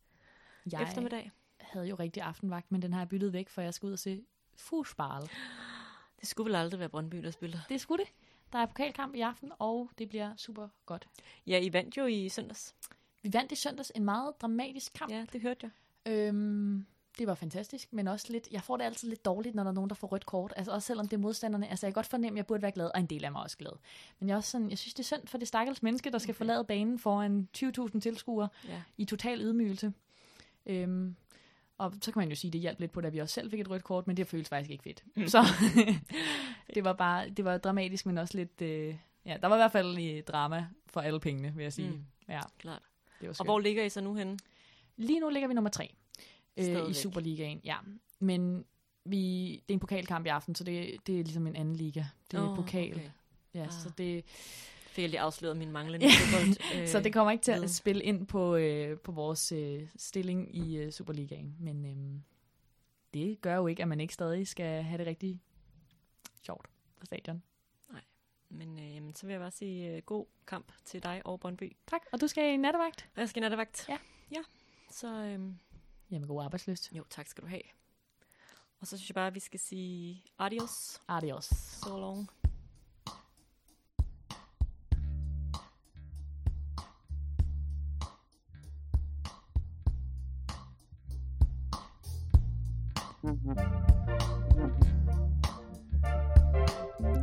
Jeg eftermiddag? havde jo rigtig aftenvagt, men den har jeg byttet væk, for jeg skal ud og se Fusbarl. Det skulle vel aldrig være Brøndby, der spiller. Det skulle det. Der er pokalkamp i aften, og det bliver super godt. Ja, I vandt jo i søndags. Vi vandt i søndags en meget dramatisk kamp. Ja, det hørte jeg. Øhm, det var fantastisk, men også lidt, jeg får det altid lidt dårligt, når der er nogen, der får rødt kort. Altså også selvom det er modstanderne. Altså jeg kan godt fornemme, at jeg burde være glad, og en del af mig er også glad. Men jeg, er også sådan, jeg synes, det er synd for det stakkels menneske, der skal Okay. forlade banen foran 20.000 tilskuere Ja. i total ydmygelse. Øhm, og så kan man jo sige, at det hjalp lidt på, da vi også selv fik et rødt kort, men det føles faktisk ikke fedt. Mm. Så det var bare, det var dramatisk, men også lidt, øh, ja, der var i hvert fald i drama for alle pengene, vil jeg sige. Mm. Ja, Klart. det var Og skønt. hvor ligger I så nu henne? Lige nu ligger vi nummer tre øh, i. Superligaen, ja. Men vi, det er en pokalkamp i aften, så det, det er ligesom en anden liga. Det er oh, pokal. okay. Ja, Ah. så, det, Fik jeg lige afsløret min manglende fodbold. Øh, så det kommer ikke til at spille ind på, øh, på vores øh, stilling i øh, Superligaen. Men øh, det gør jo ikke, at man ikke stadig skal have det rigtig sjovt på stadion. Men øh, jamen, så vil jeg bare sige øh, god kamp til dig og Brøndby. Tak, og du skal i nattevagt? Jeg skal i nattevagt. Ja. Ja, så øhm, Jamen, god arbejdsløst. jo, tak skal du have. Og så synes jeg bare, at vi skal sige adios. Adios. So long.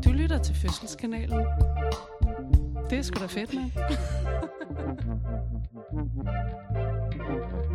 Du lytter til Fødselskanalen. Det er sgu da fedt, mand.